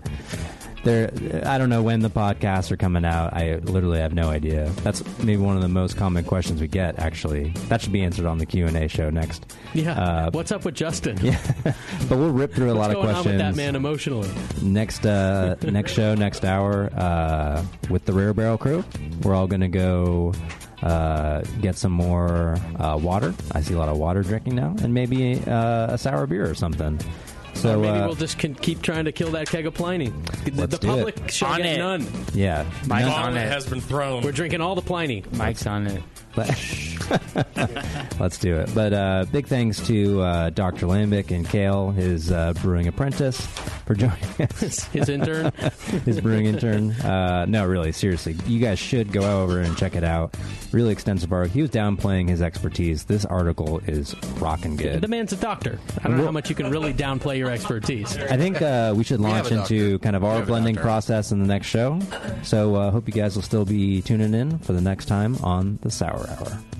there. I don't know when the podcasts are coming out. I literally have no idea. That's maybe one of the most common questions we get. Actually, that should be answered on the Q and A show next. Yeah. Uh, What's up with Justin? (laughs) Yeah, but we'll rip through a lot of going questions. on with that man emotionally? next uh, (laughs) next show, next hour uh, with the Rare Barrel crew. We're all going to go uh, get some more uh, water. I see a lot of water drinking now, and maybe uh, a sour beer or something. So or maybe uh, we'll just con- keep trying to kill that keg of Pliny. The, Let's the do public it. shall On get it. none. yeah, Mike's None- on it. has been thrown. We're drinking all the Pliny. Mike's on it. But- (laughs) Let's do it. But uh, big thanks to uh, Dr. Lambic and Kale, his uh, brewing apprentice, for joining (laughs) us. His intern. (laughs) his brewing intern. Uh, no, really, seriously, you guys should go over and check it out. Really extensive article. He was downplaying his expertise. This article is rocking good. The man's a doctor. I don't know how much you can really downplay your expertise. I think uh, we should launch have a into kind of our blending process in the next show. So uh, hope you guys will still be tuning in for the next time on the Sour Hour.